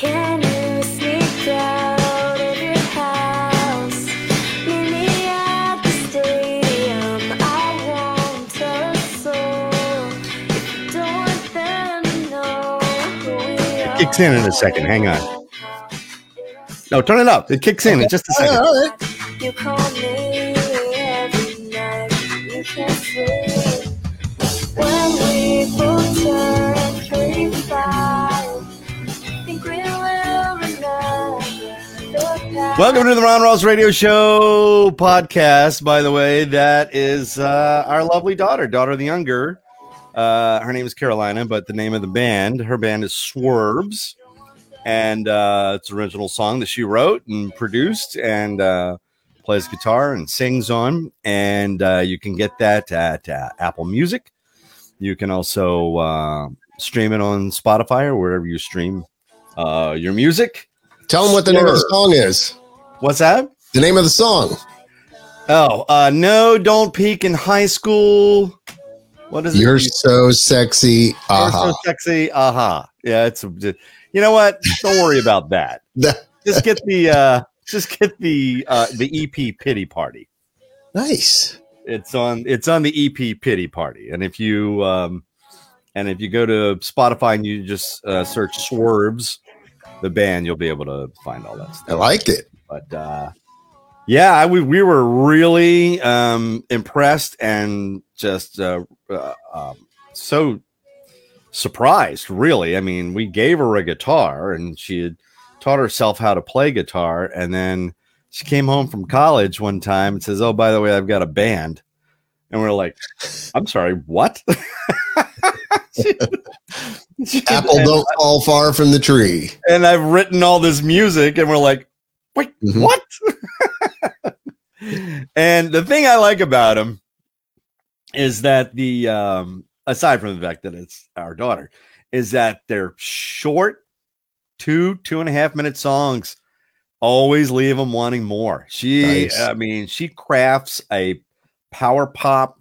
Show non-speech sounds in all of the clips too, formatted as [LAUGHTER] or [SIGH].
It kicks in in a second. Hang on. No, turn it up. It kicks in in just a second. Welcome to the Ron Ross Radio Show podcast. By the way, that is uh, our lovely daughter, daughter the younger. Uh, her name is Carolina, but the name of the band, her band is Swerves, and uh, it's an original song that she wrote and produced, and uh, plays guitar and sings on. And uh, you can get that at uh, Apple Music. You can also uh, stream it on Spotify or wherever you stream uh, your music. Tell them what the name of the song is. What's that? The name of the song. Oh, uh, no, don't peak in high school. What is it? You're so sexy. You're so sexy. Aha. Yeah, it's you know what? Don't worry about that. [LAUGHS] That- Just get the uh just get the uh the EP pity party. nice. It's on it's on the EP pity party. And if you um and if you go to Spotify and you just uh, search Swerves, the band, you'll be able to find all that stuff. I like it. But uh yeah I, we, we were really um impressed and just uh, uh um, so surprised really. I mean we gave her a guitar and she had taught herself how to play guitar. And then she came home from college one time and says oh by the way i've got a band. And we're like i'm sorry what? [LAUGHS] She- she- Apple don't fall far from the tree. and I've written all this music, and we're like, wait, Mhm. what? [LAUGHS] and the thing I like about him is that the um, aside from the fact that it's our daughter, is that they're short, two two and a half minute songs. Always leave them wanting more. She, Nice. I mean, she crafts a power pop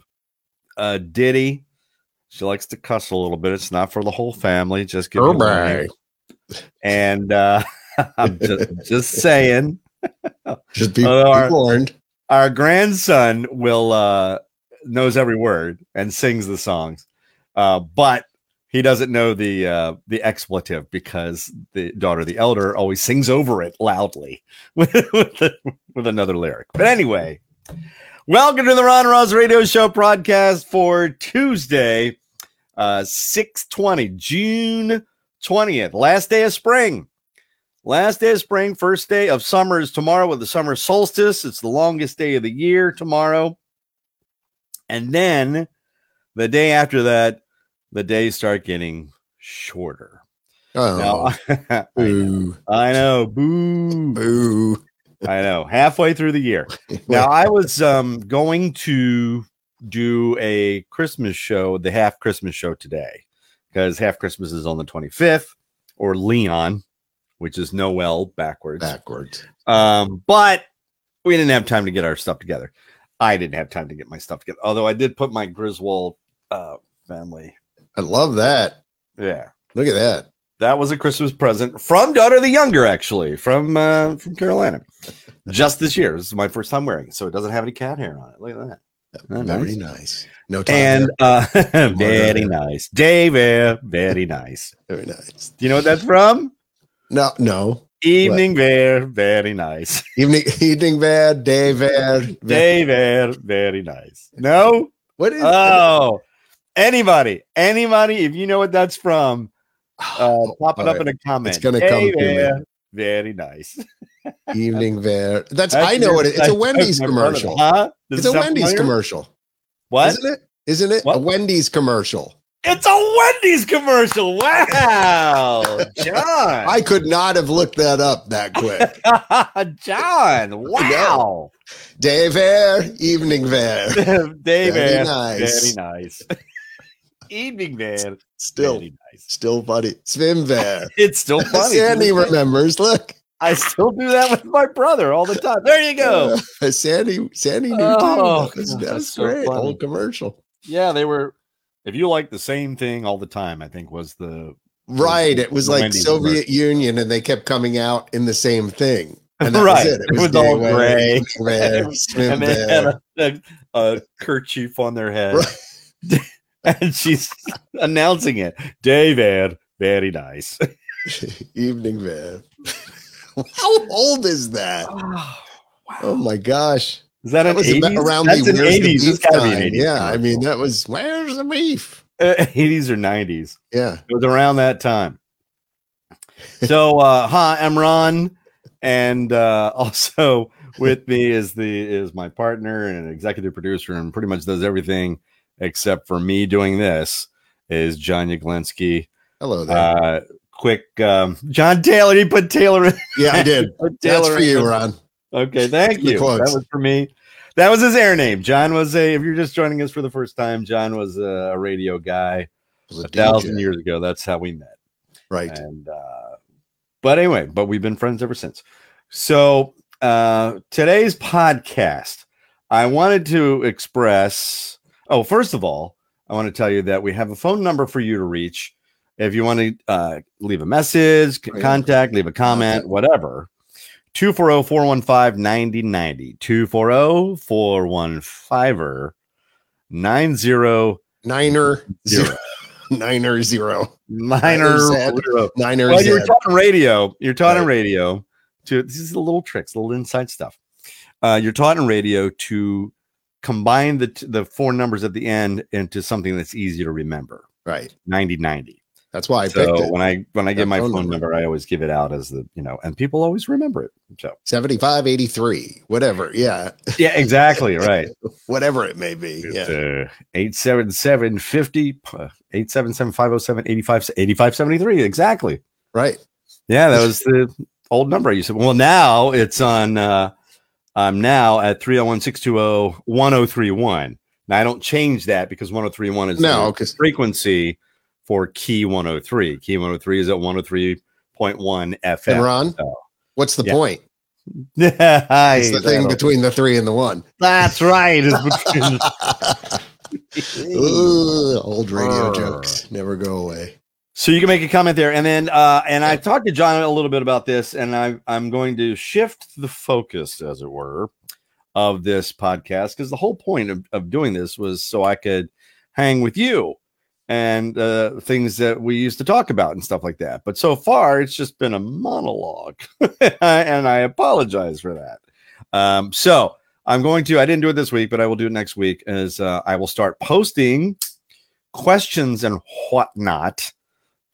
uh, ditty. She likes to cuss a little bit. It's not for the whole family. Just give Oh, me my. And uh, [LAUGHS] [LAUGHS] I'm just, just saying, [LAUGHS] Just be, be our- warned. our grandson will uh, knows every word and sings the songs, uh, but he doesn't know the uh, the expletive because the daughter, the elder, always sings over it loudly [LAUGHS] with with, with another lyric. But anyway, welcome to the Ron Ross Radio Show broadcast for Tuesday, uh, six twenty, June twentieth, last day of spring. Last day of spring, first day of summer is tomorrow with the summer solstice. It's the longest day of the year tomorrow. And then the day after that, the days start getting shorter. Oh, Now, [LAUGHS] I, know, boo, I know, boo. boo. I know, halfway through the year. [LAUGHS] Now, I was um, going to do a Christmas show, the half Christmas show today, because half Christmas is on the 25th, or Leon, which is Noel backwards. backwards. Um, but we didn't have time to get our stuff together. I didn't have time to get my stuff together, although I did put my Griswold uh, family. I love that. Yeah, Look at that. that was a Christmas present from daughter the younger, actually from uh, from Carolina. Just this year, this is my first time wearing it, so it doesn't have any cat hair on it. Look at that. Very nice. nice. No time. And uh, [LAUGHS] very nice, David. Very nice. very nice. Do you know what that's from? No, no. Evening Bear. Very nice. [LAUGHS] Evening, evening, bad day, bad. [LAUGHS] David. Very nice. No. What is? Oh, anybody, anybody, if you know what that's from, uh, pop it all up in a comment. It's gonna come. Very nice. [LAUGHS] evening, bear. That's, That's I know what it, it's. A Wendy's commercial. Huh? It's it a Wendy's familiar? commercial, What? isn't it? Isn't it a Wendy's commercial? It's a Wendy's commercial. Wow, [LAUGHS] John. I could not have looked that up that quick. [LAUGHS] John. Wow. Day fair, evening fair. [LAUGHS] Day Very man. nice. Very nice. Evening man. Still, nice. still funny. Swim fair. It's still funny. Sandy remembers. Look, I still do that with my brother all the time. There you go. Uh, Sandy, Sandy knew Oh, too. That's, that's that's so great. funny. Whole commercial. Yeah, they were. If you like the same thing all the time, I think was the Right. It was like Wendy's Soviet Union and they kept coming out in the same thing. And that Right. was it. It was Day all Wear, gray. Swim [LAUGHS] and they had a, a, a kerchief on their head. Right. [LAUGHS] and she's announcing it. David, very nice. [LAUGHS] Evening man. How old is that? Oh, wow! Oh my gosh. Is that, That an was 80s? about around That's the an 80s. It's gotta be an 80s. Yeah. I mean, that was Where's the Beef? [LAUGHS] Uh, 80s or 90s. Yeah. It was around that time. So, uh, hi, I'm Ron, and uh, [LAUGHS] also with me is the is my partner and executive producer, and pretty much does everything except for me doing this. Is John Yaglenski. Hello there. Uh, quick, um, John Taylor. He put Taylor. in- yeah, I did. [LAUGHS] put That's Taylor for you. Ron. Okay, thank you. That was for me. That was his air name. John was a. If you're just joining us for the first time, John was a, a radio guy was a a thousand years ago. That's how we met. Right. And uh, but anyway, but we've been friends ever since. So uh, today's podcast, I wanted to express. Oh, first of all, I want to tell you that we have a phone number for you to reach if you want to uh, leave a message, Oh, contact, leave a comment, whatever. Oh, 240 415 9090. 240 415 90 Niner Zero. zero. Niner zero. Niner Well, you're talking radio. You're taught on Right. radio to this is the little tricks, little inside stuff. Uh, you're taught on radio to combine the the four numbers at the end into something that's easy to remember. Right. 9090. That's why I So picked it. when I when I give my phone phone number. number, I always give it out as the you know, and people always remember it. So 7583. Whatever. Yeah. [LAUGHS] yeah, exactly right. [LAUGHS] Whatever it may be. Yeah. Uh, 877 50 877 507 85 8573. Exactly. Right. Yeah, that was the old number you said. Well, now it's on uh I'm now at 301-620-1031. Now I don't change that because 1031 is No, the because frequency for key 103. Key 103 is at 103.1 FM. Ron, So- what's the Yeah. point? [LAUGHS] It's the thing between the three and the one. That's right. [LAUGHS] Ooh, old radio Arr. jokes never go away. So you can make a comment there, and then uh, and I talked to John a little bit about this, and I I'm going to shift the focus, as it were, of this podcast because the whole point of, of doing this was so I could hang with you and uh, things that we used to talk about and stuff like that. But so far, it's just been a monologue, [LAUGHS] and I apologize for that. Um, so I'm going to. I didn't do it this week, but I will do it next week. As uh, I will start posting questions and whatnot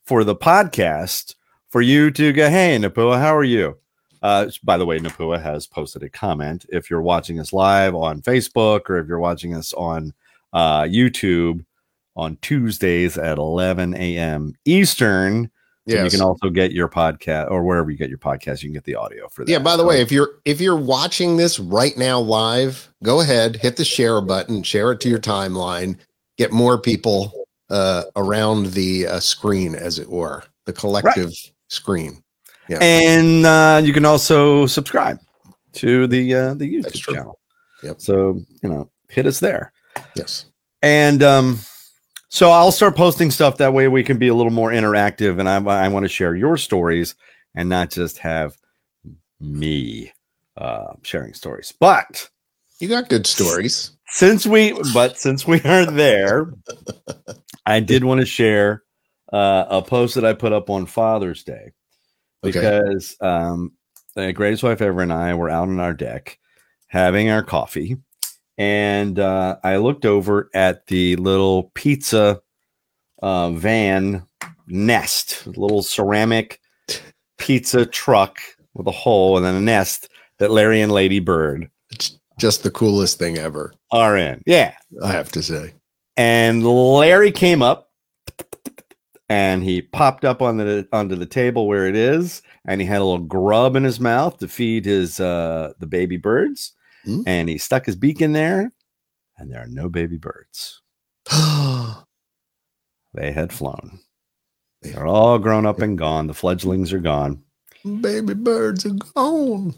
for the podcast for you to go, hey, Napua, how are you? Uh, by the way, Napua has posted a comment. If you're watching us live on Facebook or if you're watching us on uh, YouTube on Tuesdays at 11 a.m. Eastern, then you can also get your podcast or wherever you get your podcast, you can get the audio for that. Yeah, by the So- way, if you're if you're watching this right now live, go ahead, hit the share button, share it to your timeline, get more people uh around the uh, screen as it were, the collective screen. Yeah. and uh, you can also subscribe to the uh, the YouTube channel. Yep. So you know, hit us there. Yes. And um, so I'll start posting stuff that way we can be a little more interactive. And I, I want to share your stories and not just have me uh, sharing stories. But You got good stories. since we, but since we are there, I did [LAUGHS] want to share uh, a post that I put up on Father's Day Okay. because um, the greatest wife ever and I were out on our deck having our coffee, and uh, I looked over at the little pizza uh, van nest, little ceramic pizza truck with a hole and then a nest that Larry and Lady Bird It's just the coolest thing ever, are in. Yeah, I have to say. and Larry came up and he popped up on the onto the table where it is, and he had a little grub in his mouth to feed his uh the baby birds, Hmm. and he stuck his beak in there, and there are no baby birds. [GASPS] They had flown. They're all grown up and gone. The fledglings are gone. Baby birds are gone.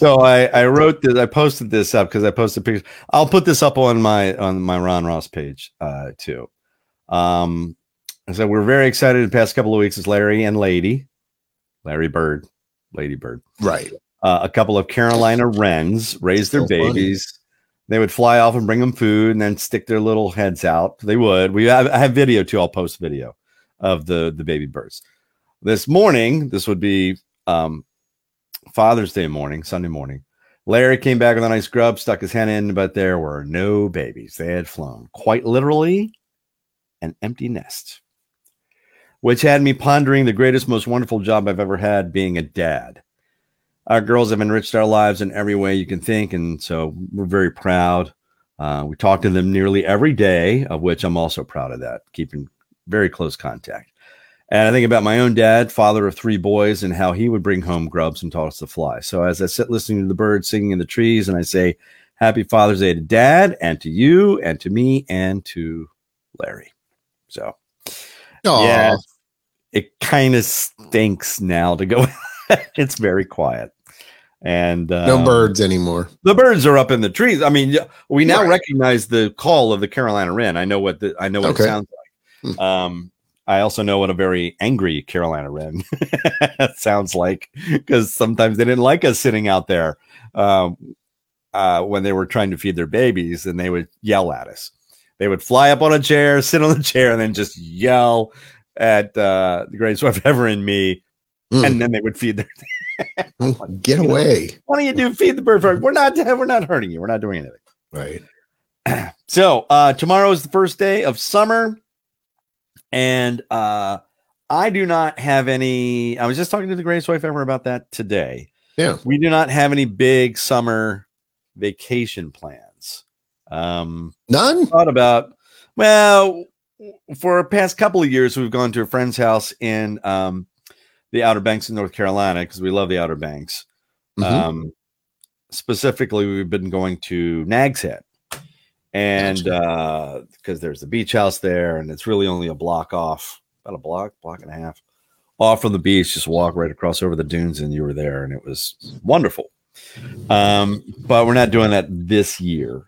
So I, I wrote this. I posted this up because I posted pictures. I'll put this up on my on my Ron Ross page uh, too. Um, so we're very excited. The past couple of weeks is Larry and Lady, Larry Bird, Lady Bird. Right. Uh, a couple of Carolina wrens raised their So funny. babies. They would fly off and bring them food, and then stick their little heads out. They would. We have I have video too. I'll post video of the the baby birds. This morning, this would be um, Father's Day morning, Sunday morning. Larry came back with a nice grub, stuck his head in, but there were no babies. They had flown. Quite literally, an empty nest, which had me pondering the greatest, most wonderful job I've ever had being a dad. Our girls have enriched our lives in every way you can think, and so we're very proud. Uh, we talk to them nearly every day, of which I'm also proud of that, keeping very close contact. And I think about my own dad, father of three boys, and how he would bring home grubs and taught us to fly. So as I sit listening to the birds singing in the trees, and I say, Happy Father's Day to dad, and to you, and to me, and to Larry. So Aw. yeah, it kind of stinks now to go. [LAUGHS] it's very quiet, and uh, No birds anymore. The birds are up in the trees. I mean, we now Right. recognize the call of the Carolina wren. I know what the I know what Okay. it sounds like. Hmm. Um, I also know what a very angry Carolina wren [LAUGHS] sounds like because sometimes they didn't like us sitting out there um, uh, when they were trying to feed their babies, and they would yell at us. They would fly up on a chair, [LAUGHS] sit on the chair, and then just yell at uh, the greatest [LAUGHS] wife ever and me, Hmm. and then they would feed their. [LAUGHS] Get away. What don't you do? Feed the bird. We're not. [LAUGHS] We're not hurting you. We're not doing anything. Right. [CLEARS THROAT] So uh tomorrow is the first day of summer, and uh I do not have any. I was just talking to the greatest wife ever about that today. Yeah. We do not have any big summer vacation plans. Um None? thought about well for the past couple of years we've gone to a friend's house in um the outer banks of north carolina because we love the outer banks. Mhm. um specifically we've been going to nags head and uh because there's the beach house there and it's really only a block off about a block block and a half off from the beach just walk right across over the dunes and you were there and it was wonderful. Um but we're not doing that this year.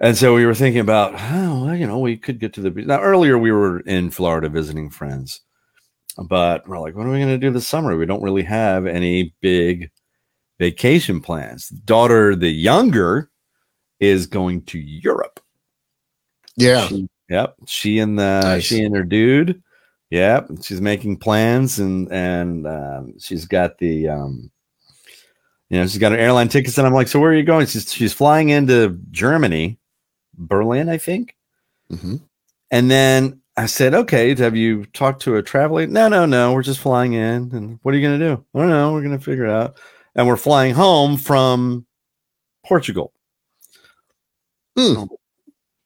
And so we were thinking about, oh, well, you know, we could get to the beach. Now, earlier we were in Florida visiting friends, but we're like, what are we going to do this summer? We don't really have any big vacation plans. Daughter, the younger, is going to Europe. Yeah. Yep, she and the Nice. she and her dude. Yep, she's making plans and and um, she's got the um, you know, she's got her airline tickets, and I'm like, so where are you going? She's she's flying into Germany, Berlin, I think. hmm And then I said, okay, have you talked to a travel agent? No, no, no. We're just flying in. And what are you going to do? I don't know. We're going to figure it out. And we're flying home from Portugal. Hmm.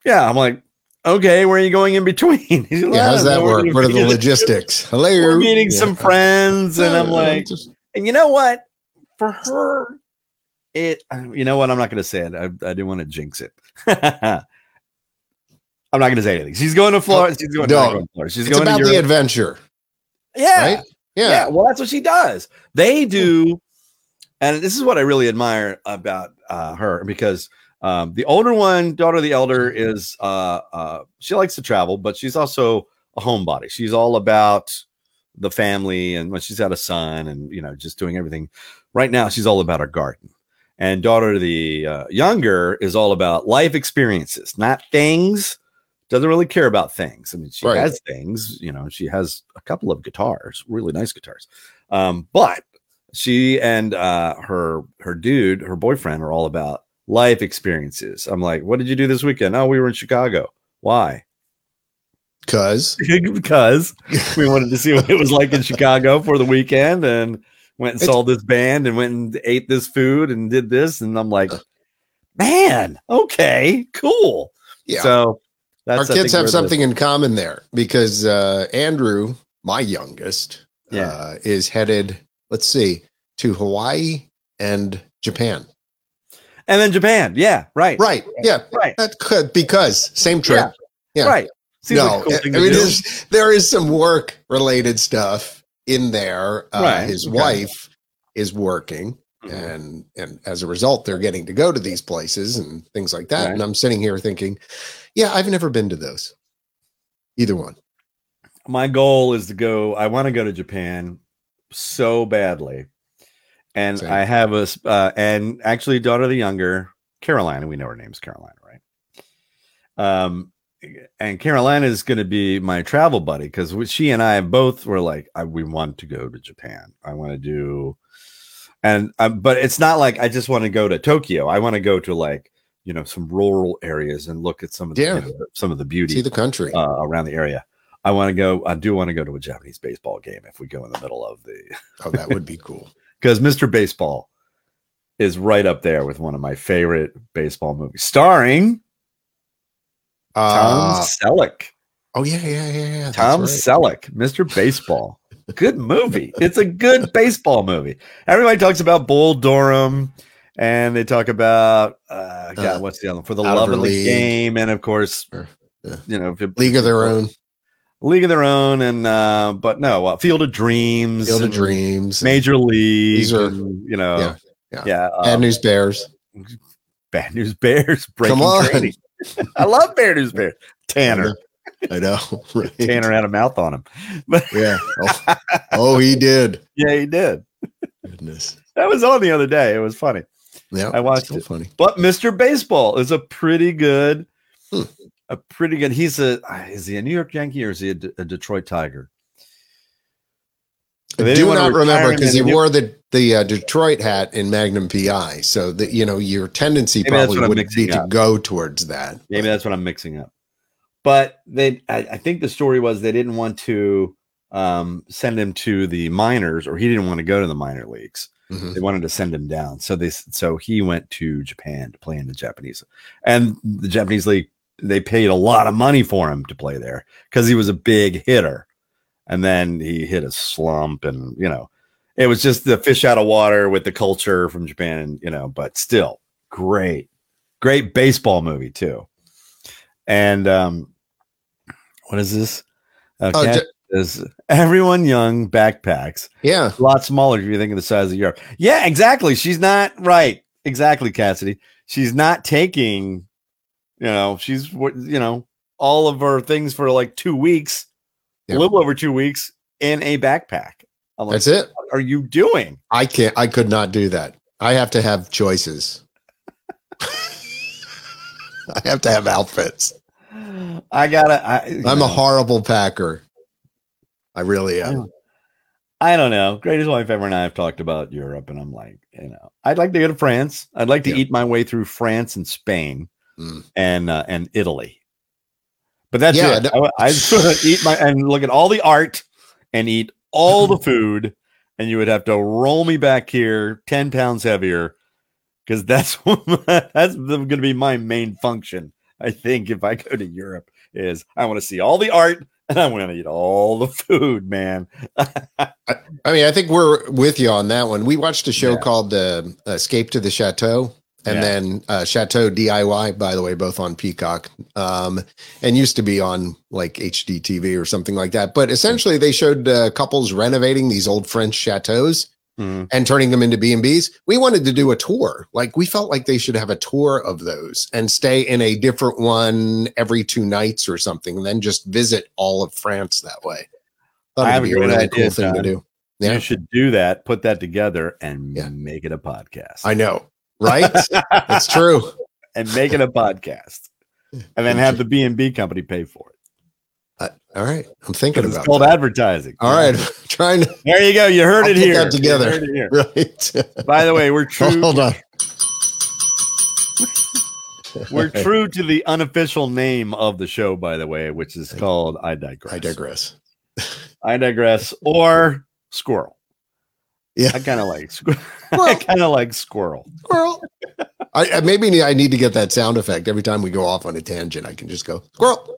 Yeah. I'm like, okay, where are you going in between? [LAUGHS] Like, Yeah, "I how's that work? What are the logistics? [LAUGHS] Hello. We're meeting Yeah. some friends. And I'm like, and you know what? For her, it, you know what? I'm not going to say it. I, I didn't want to jinx it. [LAUGHS] I'm not going to say anything. She's going to Florida. She's going, No. to Florida. She's it's going about to the adventure, yeah. right? Yeah. yeah. Well, that's what she does. They do. And this is what I really admire about uh, her because um, the older one, daughter of the elder, is uh, uh, she likes to travel, but she's also a homebody. She's all about the family and when she's had a son and you know just doing everything right now she's all about her garden and daughter the uh, younger is all about life experiences not things doesn't really care about things. I mean she Right. has things you know she has a couple of guitars really nice guitars. Um, but she and uh, her her dude her boyfriend are all about life experiences. I'm like what did you do this weekend? Oh we were in chicago. Why? Because [LAUGHS] because we wanted to see what it was like in Chicago for the weekend and went and It's- saw this band and went and ate this food and did this. And I'm like, man, okay, cool. yeah, So that's our kids have the- something in common there because uh, Andrew, my youngest, Yeah. uh, is headed. Let's see, to Hawaii and Japan. and then Japan. Yeah, right. Right. Yeah. Right. That could because same trip. Yeah. Right. Seems no, like cool I I mean, do. there's, some work related stuff in there. Uh, Right, His okay. wife is working, Mhm. and and as a result, they're getting to go to these places and things like that. Right. And I'm sitting here thinking, yeah, I've never been to those. Either one. my goal is to go i want to go to japan so badly and Same. i have a uh, and actually daughter of the younger carolina we know her name's carolina right um and carolina is going to be my travel buddy because she and i both were like I, we want to go to japan i want to do and um, but it's not like i just want to go to tokyo i want to go to like you know some rural areas and look at some of the, Yeah. you know, some of the beauty See the country. uh, around the area. I want to go. I do want to go to a Japanese baseball game if we go in the middle of the oh, that would be [LAUGHS] cool. because Mr. Baseball is right up there with one of my favorite baseball movies, starring Tom Uh, Selleck. oh yeah, yeah, yeah, yeah. Tom right. Selleck, Mr. Baseball. Good movie. It's a good baseball movie. Everybody talks about Bull Durham, and they talk about uh, God, Uh, what's the other one? for the of love of the League. game, and of course, Or, yeah. you know, League of Their Own, League of Their Own, and uh, but no, uh, Field of Dreams, Field of Dreams, Major League. These are- and, you know, yeah, yeah, yeah. uh, Bad News Bears. Bad News Bears. Breaking Come on. Training. I love Bad News Bears. Tanner, I know. [LAUGHS] Right? Tanner had a mouth on him, but Yeah. Oh, oh, he did. [LAUGHS] yeah, he did. Goodness. That was on the other day. It was funny. Yeah. I watched it. Funny. But Mr. Baseball is a pretty good, Hmm. a pretty good. He's a is he a New York Yankee or is he a, D- a Detroit Tiger? I do not remember because he new- wore the the uh, Detroit hat in Magnum PI. So that you know your tendency Maybe probably would be mixing to go towards that. Maybe that's what I'm mixing up. But they, I, I think the story was they didn't want to um, send him to the minors, or he didn't want to go to the minor leagues. Mhm. They wanted to send him down, so they, so he went to Japan to play in the Japanese, and the Japanese league. They paid a lot of money for him to play there because he was a big hitter, and then he hit a slump, and you know, it was just the fish out of water with the culture from Japan, you know. But still, great, great baseball movie too. And um, what is this? Uh, Says, everyone young backpacks, Yeah. a lot smaller if you think of the size of Europe. Yeah, exactly. She's not right. Exactly, Cassidy. She's not taking, you know, she's what you know, all of her things for like two weeks, Yeah. a little over two weeks in a backpack. Like, That's it. what are you doing? I can't. I could not do that. I have to have choices. [LAUGHS] I have to have outfits. I gotta. I, I'm know, a horrible packer. I really am. I don't know. Greatest wife ever and I have talked about Europe, and I'm like, you know, I'd like to go to France. I'd like to Yeah. eat my way through France and Spain Mm. and uh, and Italy. But that's Yeah, it. no- I, I just [LAUGHS] eat my and look at all the art and eat all the food, and you would have to roll me back here ten pounds heavier because that's [LAUGHS] that's going to be my main function. I think if I go to Europe, is I want to see all the art and I want to eat all the food, man. I mean, I think we're with you on that one. We watched a show Yeah. called uh, Escape to the Chateau and Yeah. then uh, Chateau DIY, by the way, both on Peacock um, and used to be on like HGTV or something like that. But essentially, they showed uh, couples renovating these old French chateaus Mhm. and turning them into B&Bs. We wanted to do a tour. Like we felt like they should have a tour of those and stay in a different one every two nights or something, and then just visit all of France that way. Thought I have a really idea, cool thing to do. Yeah. You should do that. Put that together and Yeah. make it a podcast. I know, right? That's [LAUGHS] true. and make it a podcast, and then have the B and B company pay for it. All right, I'm thinking about It's called that. advertising. All right, [LAUGHS] [LAUGHS] trying to there you go. You heard I'll it here. together. Heard it here. [LAUGHS] right. By the way, we're true. Hold on. We're true to the unofficial name of the show, by the way, which is called I digress. I digress. I digress. Or squirrel. Yeah. I kind of like squirrel. I kind of like squirrel. Squirrel. I, I maybe I need to get that sound effect every time we go off on a tangent. I can just go squirrel.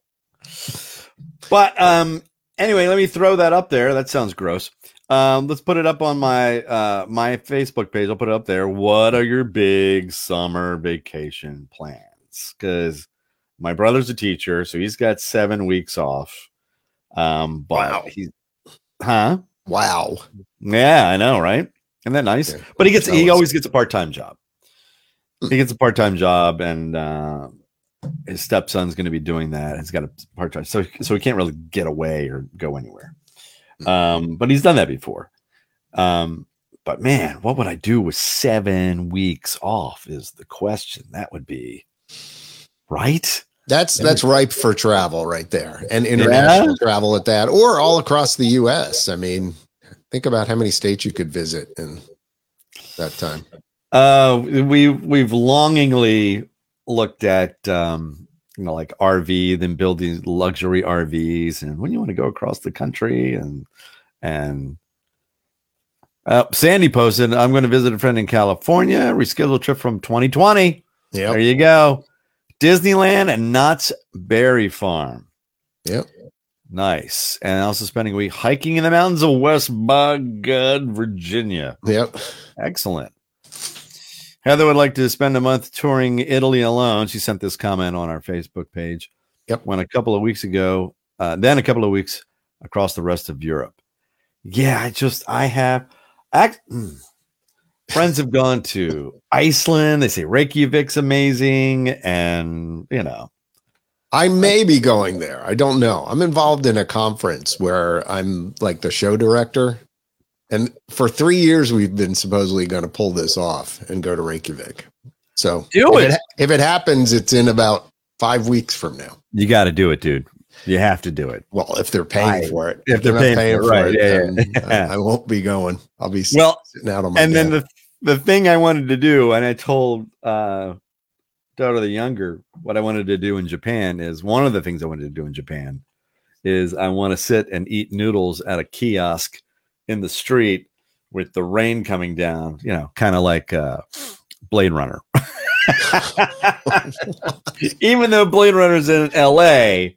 But um, anyway, let me throw that up there. That sounds gross. Um, let's put it up on my uh my Facebook page. I'll put it up there. What are your big summer vacation plans? Because my brother's a teacher, so he's got seven weeks off. Um, but Wow. he's huh? Wow. Yeah, I know, right? Isn't that nice? Yeah. But he gets he always gets a part time job. He gets a part time job, and uh, his stepson's going to be doing that. He's got a part time, so so he can't really get away or go anywhere. Um, but he's done that before. Um, but man, what would I do with seven weeks off? Is the question. That would be right. That's that's ripe for travel right there, and international travel at that, or all across the U.S. I mean, think about how many states you could visit in that time. Uh, we we've longingly looked at um, you know like RV, then building luxury RVs, and when you want to go across the country, and and uh, Sandy posted, "I'm going to visit a friend in California. Reschedule trip from 2020. Yeah, There you go, Disneyland and Knott's Berry Farm. Yep. Nice, and also spending a week hiking in the mountains of West Bogud, Virginia. Yep. Excellent. Heather would like to spend a month touring Italy alone. She sent this comment on our Facebook page. Yep. When a couple of weeks ago, uh, then a couple of weeks across the rest of Europe. Yeah, I just, I have, act, mm. friends have gone to Iceland. They say Reykjavik's amazing. And, you know, I may be going there. I don't know. I'm involved in a conference where I'm like the show director. And for three years, we've been supposedly going to pull this off and go to Reykjavik. So Do if it. If it happens, it's in about five weeks from now. you got to do it, dude. You have to do it. Well, if they're paying I- for it, if they're not paying for it, yeah, then yeah. I, I won't be going. I'll be Well, sitting out on my and then the the thing I wanted to do, and I told uh daughter the younger what I wanted to do in Japan is one of the things I wanted to do in Japan is I want to sit and eat noodles at a kiosk in the street with the rain coming down, you know, kind of like uh Blade Runner. [LAUGHS] Even though Blade Runner's in LA,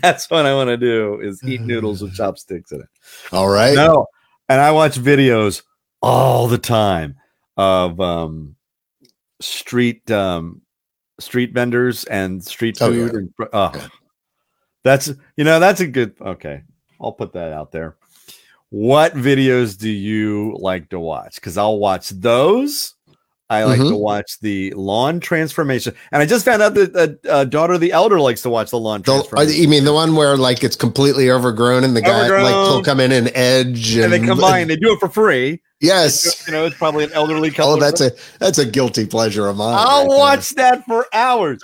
that's what I want to do is eat noodles with chopsticks in it. All right. No, and I watch videos all the time of um, street um, street vendors and street Oh, food. yeah. and, oh, Yeah. That's you know that's a good. Okay, I'll put that out there. What videos do you like to watch? Because I'll watch those. I like to Mhm. watch the lawn transformation, and I just found out that uh, uh, daughter of the elder likes to watch the lawn The, uh, transformation. you mean the one where like it's completely overgrown and the guy like he'll come in and edge and and, they combine, they do it for free. Yes. You know, it's probably an elderly couple. Oh, that's a that's a guilty pleasure of mine. I'll right there. watch that for hours.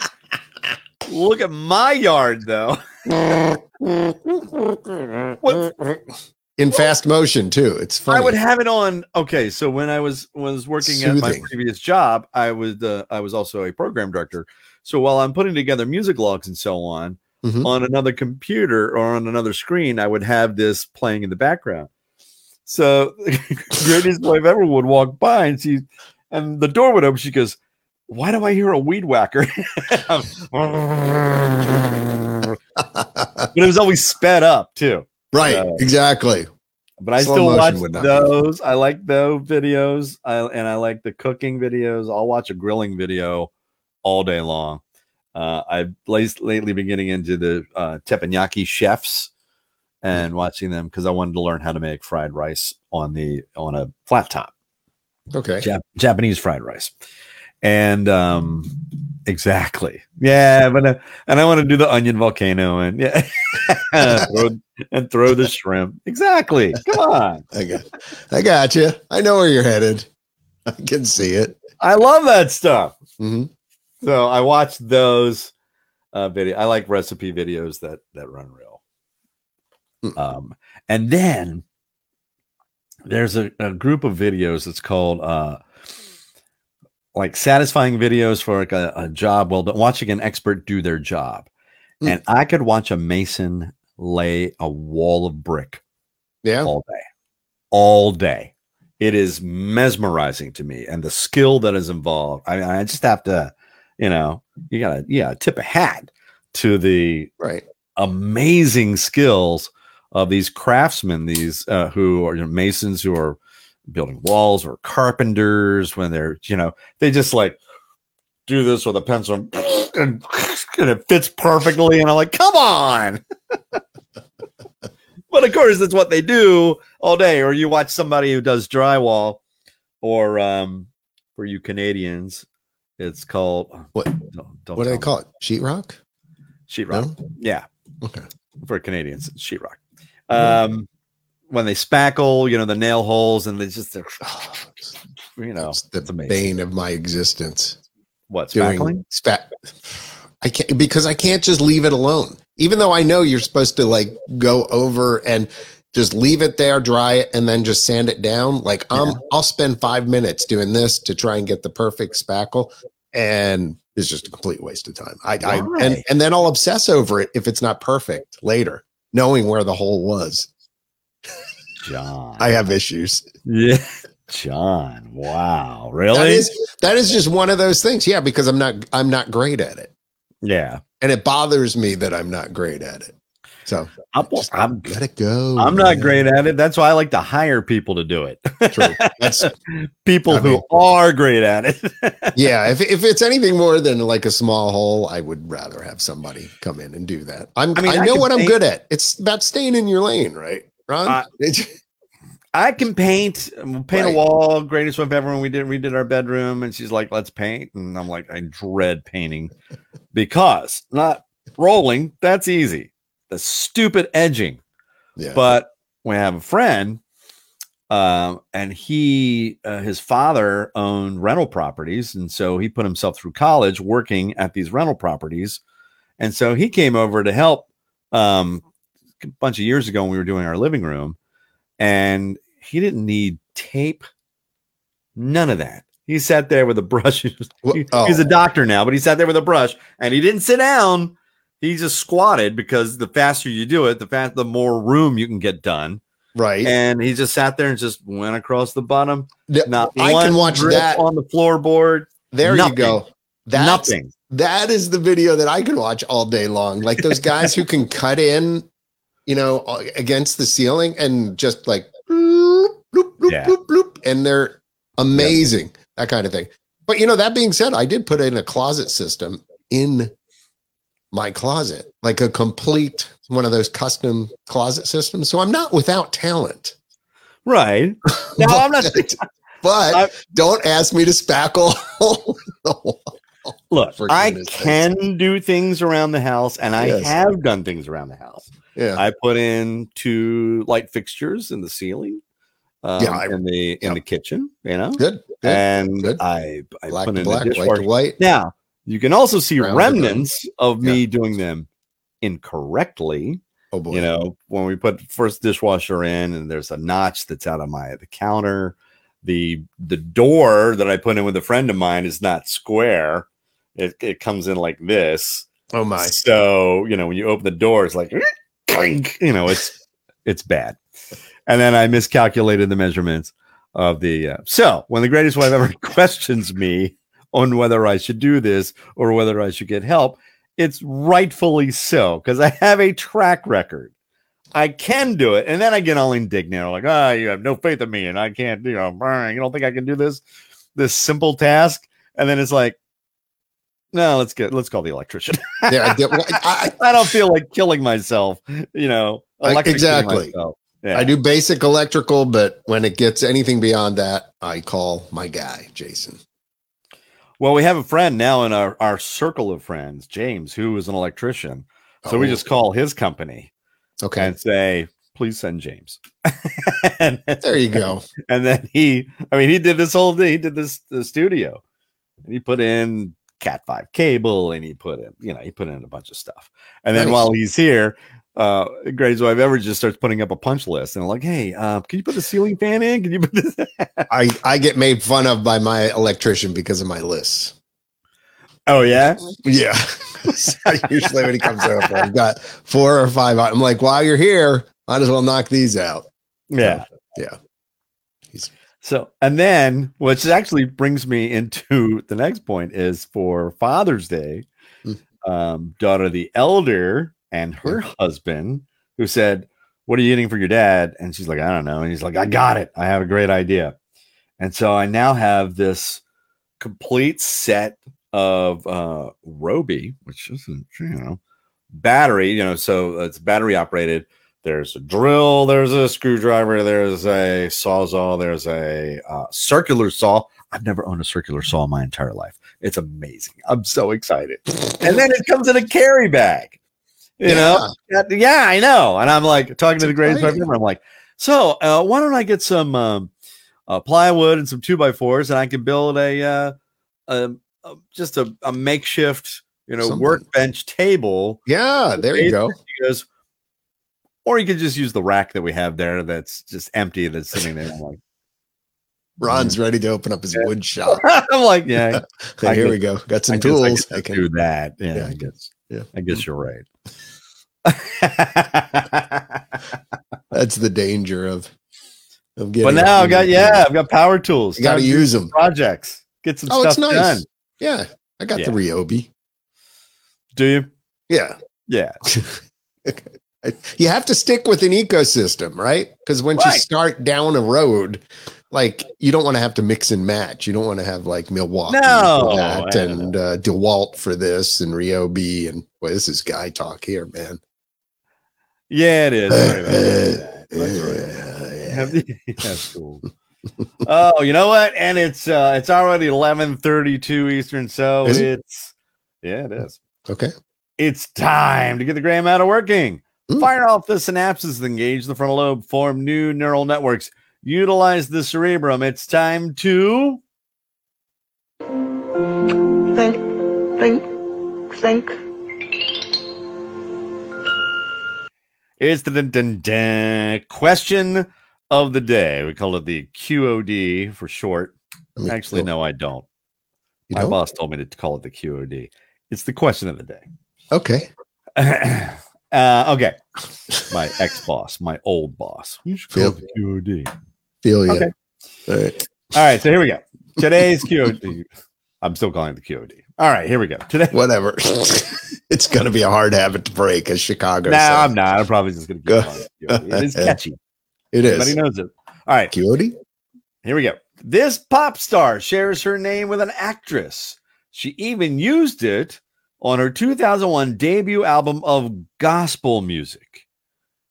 Look at my yard, though. [LAUGHS] What- in fast motion too. It's funny. I would have it on. Okay, so when I was was working at my previous job, I was uh, I was also a program director. So while I'm putting together music logs and so on Mhm. on another computer or on another screen, I would have this playing in the background. So [LAUGHS] greatest wife ever would walk by and she and the door would open. She goes, "Why do I hear a weed whacker?" [LAUGHS] but it was always sped up too. Right, Uh, exactly. But I Slow still watch would not be. those. I like those videos. I and I like the cooking videos. I'll watch a grilling video all day long. Uh, I've late- lately been getting into the uh, teppanyaki chefs and watching them because I wanted to learn how to make fried rice on the on a flat top. Okay. Jap- Japanese fried rice. And um exactly. Yeah, but uh, and I want to do the onion volcano and yeah. [LAUGHS] throw, and throw the shrimp. Exactly. Come on. I got I got you. I know where you're headed. I can see it. I love that stuff. hmm So I watch those uh video. I like recipe videos that that run real. Mm. Um and then there's a, a group of videos that's called uh like satisfying videos for like a, a job well done watching an expert do their job Mm. and i could watch a mason lay a wall of brick Yeah. all day all day it is mesmerizing to me and the skill that is involved i, I just have to you know you gotta yeah tip a hat to the Right. amazing skills of these craftsmen these uh, who are you know, masons who are building walls or carpenters when they're you know they just like do this with a pencil [SNIFFS] and, [SNIFFS] and it fits perfectly and i'm like come on [LAUGHS] but of course that's what they do all day or you watch somebody who does drywall or um for you canadians It's called What- Don't, don't What do they call it? Sheetrock? Sheetrock. No? Yeah, Okay. for Canadians, sheetrock. Um, when they spackle, you know, the nail holes, and they just, they're, you know, It's the it's amazing. bane of my existence. what spackling? spat. I can't because I can't just leave it alone. Even though I know you're supposed to like go over and just leave it there, dry it, and then just sand it down. Like um, I'll spend five minutes doing this to try and get the perfect spackle, and it's just a complete waste of time. I, I and and then I'll obsess over it if it's not perfect later, knowing where the hole was. John. I have issues. yeah, John. Wow, really? That is that is just one of those things. Yeah, because I'm not I'm not great at it. yeah. and it bothers me that I'm not great at it. So I'm, just I'm, let it go. I'm not great at it. That's why I like to hire people to do it. True. That's [LAUGHS] people I who mean- are great at it. [LAUGHS] yeah. If if it's anything more than like a small hole, I would rather have somebody come in and do that. I'm. I mean, I know what I'm good at. It's about staying in your lane, right, Ron? Uh, [LAUGHS] I can paint. Paint Right. a wall. Greatest one ever. When we did redid our bedroom, and she's like, "Let's paint," and I'm like, "I dread painting because not rolling. That's easy. The stupid edging." yeah. But we have a friend, um, and he, uh, his father owned rental properties, and so he put himself through college working at these rental properties, and so he came over to help um, a bunch of years ago when we were doing our living room, and he didn't need tape, none of that. He sat there with a brush. [LAUGHS] He was- Wha- he- oh. He's a oh. doctor now, but he sat there with a brush, and he didn't sit down. He just squatted because the faster you do it, the fast the more room you can get done. right. And he just sat there and just went across the bottom. Yeah, Not I can watch that. on the floorboard. there nothing. you go. That's, nothing. That is the video that I can watch all day long. Like those guys who can cut in, you know, against the ceiling and just like bloop, bloop, bloop, Yeah. bloop, bloop, and they're amazing. That kind of thing. But you know, that being said, I did put in a closet system in my closet, like a complete one of those custom closet systems. So I'm not without talent. Right. [LAUGHS] No, I'm not. [LAUGHS] But I- don't ask me to spackle. [LAUGHS] Look, I can do things around the house, and I Yes. have done things around the house. Yeah. I put in two light fixtures in the ceiling, um, Yeah, I- in the in yeah. the kitchen. You know, Good. good. and good. I I black put in black, white white. Now you can also see brown. remnants of me doing them incorrectly. Oh boy. You know, when we put first dishwasher in, and there's a notch that's out of my the counter. The the door that I put in with a friend of mine is not square. It it comes in like this. Oh my. So you know when you open the door, it's like clink. You know it's it's bad. And then I miscalculated the measurements of the. Uh, so when the greatest wife ever [LAUGHS] questions me on whether I should do this or whether I should get help, it's rightfully so because I have a track record. I can do it, and then I get all indignant, like, "Ah, you have no faith in me, and I can't, you know, you don't think I can do this, this simple task?" And then it's like, "No, let's get, let's call the electrician." [LAUGHS] Yeah, I, well, I, [LAUGHS] I don't feel like killing myself, you know. Exactly. I, Yeah. I do basic electrical, but when it gets anything beyond that, I call my guy, Jason. Well, we have a friend now in our, our circle of friends, James, who is an electrician. So we Oh, just call his company okay. and say, please send James. [LAUGHS] and, There you go. and then he, I mean, he did this whole thing. He did this the studio, and he put in Cat five cable, and he put in, you know, he put in a bunch of stuff. And then Nice. while he's here, uh, Greatest Wife Ever just starts putting up a punch list, and like, hey, uh, can you put the ceiling fan in? Can you put this? [LAUGHS] I, I get made fun of by my electrician because of my lists. oh yeah, Yeah. [LAUGHS] Usually when he comes over, I've got four or five. I'm like, while you're here, might as well knock these out. yeah. Yeah. So, and then, which actually brings me into the next point is for Father's Day, Mm. um, daughter the elder and her husband, who said, What are you eating for your dad? And she's like, I don't know. And he's like, I got it. I have a great idea. And so I now have this complete set of uh Ryobi, which isn't, you know, battery, you know, so it's battery operated There's a drill. There's a screwdriver. There's a sawzall. There's a uh, circular saw. I've never owned a circular saw in my entire life. It's amazing. I'm so excited. And then it comes in a carry bag. You know, yeah, yeah, I know. And I'm like talking to the greatest ever. I'm like, so uh, why don't I get some um, uh, plywood and some two by fours, and I can build a, uh, a, a just a, a makeshift, you know, Something. workbench table. Yeah, there you go. He goes, or you could just use the rack that we have there that's just empty that's sitting there. I'm like, Ron's mm. ready to open up his wood shop. [LAUGHS] I'm like, yeah, [LAUGHS] here guess- we go. Got some I I tools. can I can. do that. Yeah, Yeah. I guess. Yeah. I guess you're right. [LAUGHS] That's the danger of of getting. but now I've got yeah, I've got power tools. You got to use them. projects. Get some Oh, stuff it's nice. done. Yeah, I got the Ryobi. Do you? Yeah, Yeah. You have to stick with an ecosystem, right? Because once you start down a road, like you don't want to have to mix and match. You don't want to have like Milwaukee No, for that and uh, DeWalt for this and Ryobi and boy, this is guy talk here, man. Yeah, it is. Sorry about [LAUGHS] right. Have [LAUGHS] the- That's cool. oh, you know what? And it's uh it's already eleven thirty two Eastern, so Is it? it's yeah, it is. Okay. It's time to get the gray matter working. Mm. Fire off the synapses that engage the frontal lobe, form new neural networks. Utilize the cerebrum. It's time to Think, think, think. It's the dun, dun, dun, question of the day. We call it the QOD for short. Me- Actually, no, I don't. You My don't? boss told me to call it the QOD. It's the question of the day. Okay. [CLEARS THROAT] [CLEARS THROAT] uh, okay. My ex boss, my old boss. You should call it the QOD. Feel you. Okay. All right. All right, so here we go. Today's QOD. I'm still calling it the QOD. All right, here we go. Today. Whatever. [LAUGHS] it's going to be a hard habit to break, as Chicago No, says. I'm not. I'm probably just going to Go. keep calling it It is [LAUGHS] catchy. It is. Everybody is. knows it. All right. QOD. Here we go. This pop star shares her name with an actress. She even used it on her 2001 debut album of gospel music.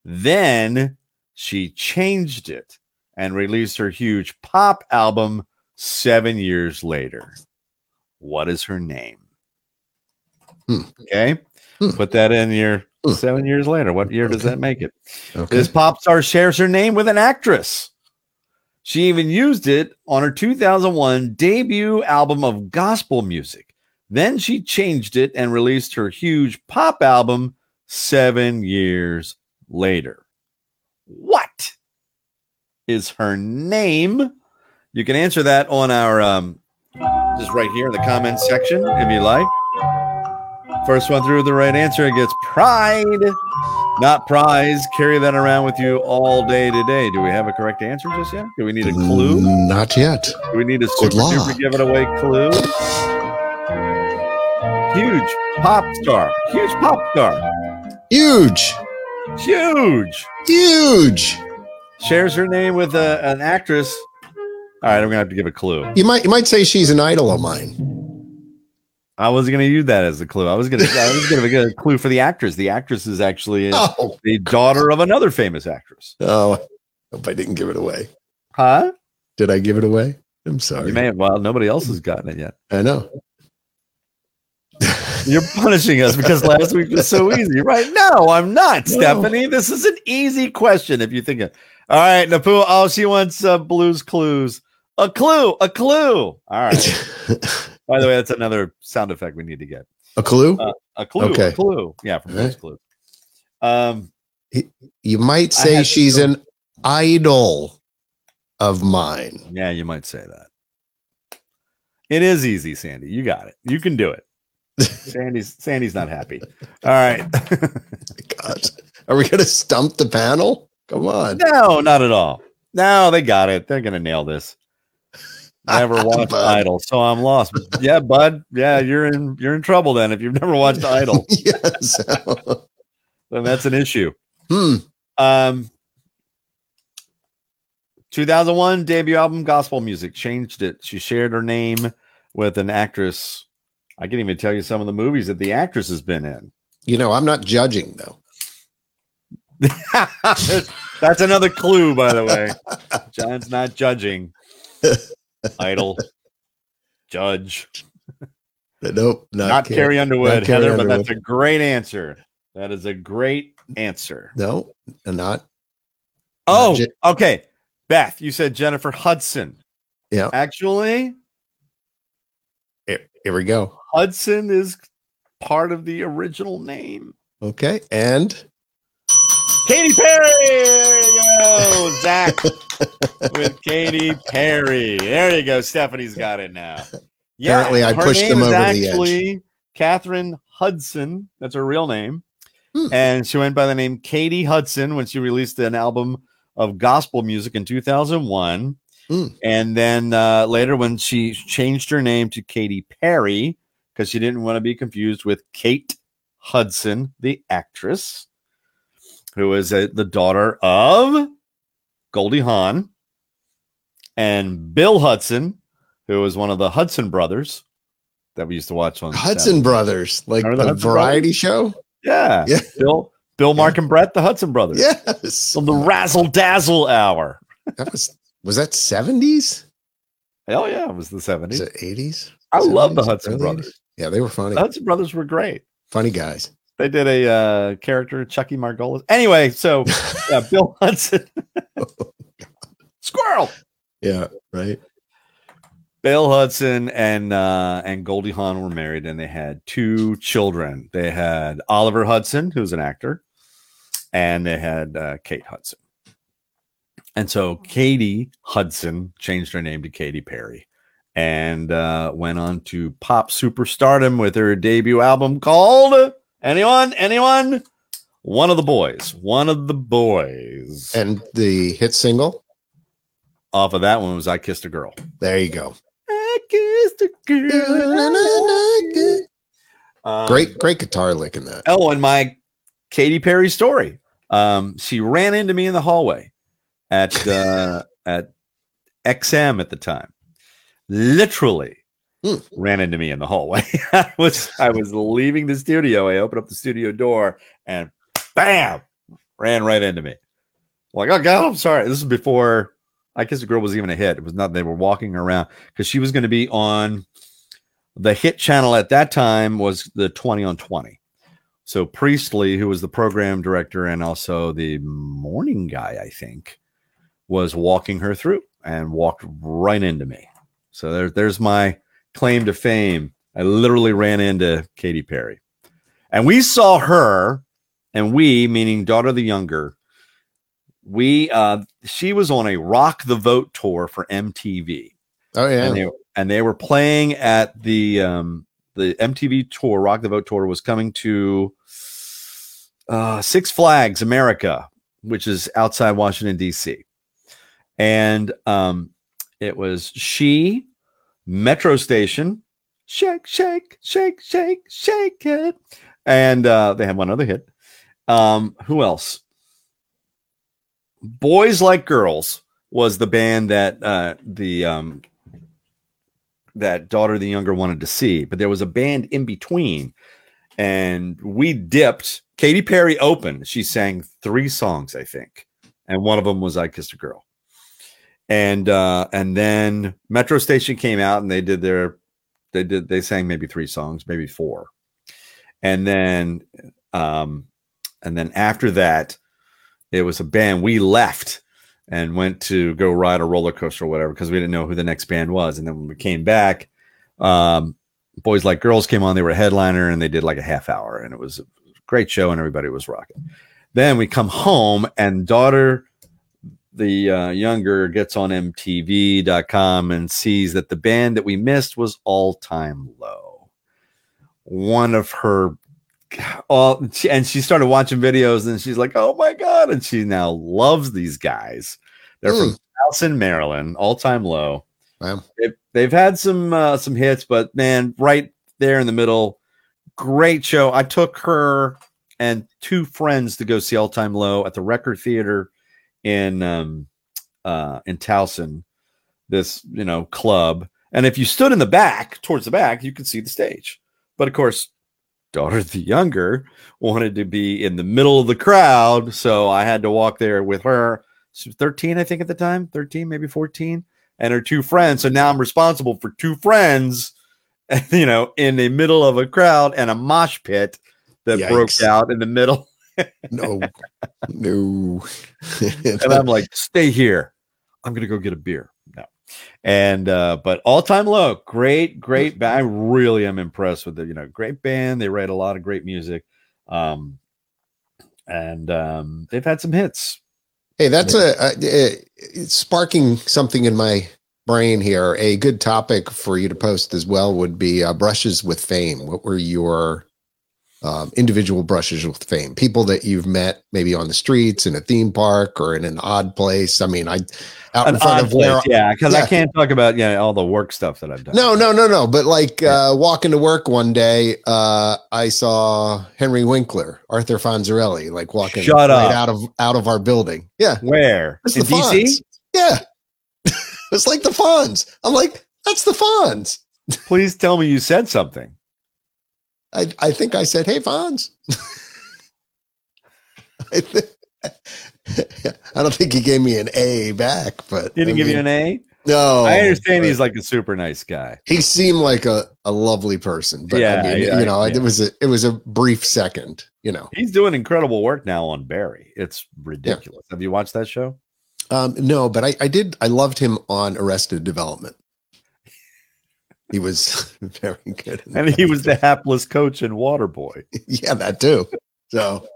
Then she changed it and released her huge pop album seven years later. What is her name? Hmm. Okay. Hmm. Put that in your Hmm. seven years later. What year does Okay. that make it? Okay. This pop star shares her name with an actress. She even used it on her 2001 debut album of gospel music. Then she changed it and released her huge pop album seven years later. What is her name? You can answer that on our, um, just right here in the comments section if you like. First one through the right answer gets pride not prize. Carry that around with you all day today. Do we have a correct answer just yet? Do we need a clue? Mm, Not yet. Do we need a super luck. give it away clue? Huge pop star. Huge pop star. Huge. Huge. Huge. Shares her name with a, an actress. All right, I'm gonna have to give a clue. You might you might say she's an idol of mine. I was gonna use that as a clue. I was gonna I was gonna get a clue for the actress. The actress is actually [LAUGHS] Oh, the daughter of another famous actress. oh, hope I didn't give it away. Huh? Did I give it away? I'm sorry. You may have. Well, nobody else has gotten it yet. I know. You're punishing us because last week was so easy, right? No, I'm not, No. Stephanie. This is an easy question if you think it. All right, Napua. Oh, she wants uh, blues clues. A clue, a clue. All right. [LAUGHS] By the way, that's another sound effect we need to get. a clue? Uh, a clue, Okay. a clue. Yeah, from right. clues. Um, you might say she's an idol of mine. yeah, you might say that. It is easy, Sandy. You got it. You can do it. Sandy's Sandy's not happy. All right. [LAUGHS] God. Are we going to stump the panel? Come on. No, not at all. No, they got it. They're gonna nail this. Never [LAUGHS] watched. Idol, so I'm lost. Yeah, bud. Yeah, you're in you're in trouble then if you've never watched Idol. [LAUGHS] yes. then that's an issue. hmm. Um 2001 debut album gospel music changed it. She shared her name with an actress. I can't even tell you some of the movies that the actress has been in. You know, I'm not judging though. [LAUGHS] That's another clue, by the way. John's not judging. [LAUGHS] Idol. Judge. Nope, not, Not, Carrie. Carrie Underwood, Not Carrie Heather, but Underwood. that's a great answer. That is a great answer. No, not. Oh, Je- okay. Beth, you said Jennifer Hudson. Yeah. Actually, Here, we go. Hudson is part of the original name. Okay, and Katy Perry. There you go, Zach, [LAUGHS] with Katy Perry. There you go. Stephanie's got it now. Yeah, Apparently I pushed them over the edge. actually Katheryn Hudson. That's her real name, Hmm. and she went by the name Katy Hudson when she released an album of gospel music in 2001. Hmm. And then uh, later, when she changed her name to Katy Perry because she didn't want to be confused with Kate Hudson, the actress, who is uh, the daughter of Goldie Hawn and Bill Hudson, who was one of the Hudson brothers that we used to watch on Hudson. Brothers, like Remember the Hudson variety show. Yeah, [LAUGHS] Yeah. Bill, Bill, Mark, and Brett, the Hudson brothers. Yes, on the Razzle Dazzle Hour. that was was that seventies? Hell yeah, it was the Was seventies. it eighties? I love the Hudson brothers. Yeah, they were funny. The Hudson brothers were great. funny guys. They did a uh, character, Chucky Margolis. Anyway, so [LAUGHS] yeah, Bill Hudson, [LAUGHS] squirrel. Yeah, right. Bill Hudson and uh, and Goldie Hawn were married, and they had two children. They had Oliver Hudson, who's an actor, and they had uh, Kate Hudson. And so Katy Hudson changed her name to Katy Perry, and uh, went on to pop superstardom with her debut album called "Anyone, Anyone." One of the boys, one of the boys. And the hit single. off of that one was "I Kissed a Girl." There you go. I kissed a girl. Um, [LAUGHS] Great, great guitar lick in that. Oh, and my Katy Perry story. Um, she ran into me in the hallway at uh, at XM at the time. Literally Hmm. ran into me in the hallway. [LAUGHS] I was I was leaving the studio. I opened up the studio door and bam, ran right into me. Like, oh god, I'm sorry. This is before I guess the girl was even a hit. It was not they were walking around because she was going to be on the hit channel at that time was the 20 on 20. So Priestley, who was the program director and also the morning guy, I think, was walking her through and walked right into me. So there, there's my claim to fame. I literally ran into Katy Perry. And we saw her, and we, meaning daughter the younger, we uh she was on a rock the vote tour for MTV Oh yeah. and they and they were playing at the um the MTV tour, Rock the Vote tour was coming to uh Six Flags America, which is outside Washington D.C. And um it was she, Metro Station, shake, shake, shake, shake, shake it, and uh, they had one other hit. Um, who else? Boys Like Girls was the band that uh, the um, that daughter the younger wanted to see, but there was a band in between, and we dipped. Katy Perry opened. She sang three songs, I think, and one of them was "I Kissed a Girl." And uh, and then Metro Station came out, and they did their they did they sang maybe three songs, maybe four, and then um, and then after that, it was a band. We left and went to go ride a roller coaster or whatever because we didn't know who the next band was. And then when we came back, um, Boys Like Girls came on. They were a headliner and they did like a half hour, and it was a great show, and everybody was rocking. Then we come home, and daughter, the uh, younger, gets on MTV.com and sees that the band that we missed was All Time Low. One of her all and she started watching videos and she's like, oh my god, and she now loves these guys. They're from Towson, Maryland, all time low. Wow. They've, they've had some uh, some hits, but man, right there in the middle, great show. I took her and two friends to go see All Time Low at the Recher Theatre in um uh in Towson, this you know club. And if you stood in the back, towards the back, you could see the stage. But of course, daughter, the younger, wanted to be in the middle of the crowd. So I had to walk there with her. She was 13, I think, at the time, 13, maybe 14, and her two friends. So now I'm responsible for two friends, [LAUGHS] you know, in the middle of a crowd and a mosh pit that broke out in the middle. No, no. [LAUGHS] and I'm like, stay here. I'm gonna go get a beer. No. And uh, but all time low, great, great band. I really am impressed with the, you know, great band. They write a lot of great music. Um and um they've had some hits. Hey, that's a, a, a- it's sparking something in my brain here. A good topic for you to post as well would be uh, brushes with fame. What were your um, individual brushes with fame? People that you've met maybe on the streets, in a theme park, or in an odd place. I mean, I out in front of where. yeah, because I can't talk about yeah all the work stuff that I've done. No, no, no, no. But like Yeah. uh, walking to work one day, uh, I saw Henry Winkler, Arthur Fonzarelli, like walking Shut right up. out of out of our building. Yeah, Where? It's In the DC? Fonz. Yeah. [LAUGHS] it's like the Fonz. I'm like, that's the Fonz. Please tell me you said something. I, I think I said, hey, Fonz. I, th- I don't think he gave me an A back, but Didn't I give you an A? No. I understand he's like a super nice guy. he seemed like a, a lovely person, but Yeah, I mean, yeah, you know, yeah. it was a it was a brief second, you know. He's doing incredible work now on Barry. It's ridiculous. Have you watched that show? Um, no, but I, I did I loved him on Arrested Development. He was [LAUGHS] very good. And he was the hapless coach in Waterboy. [LAUGHS] yeah, that too. So,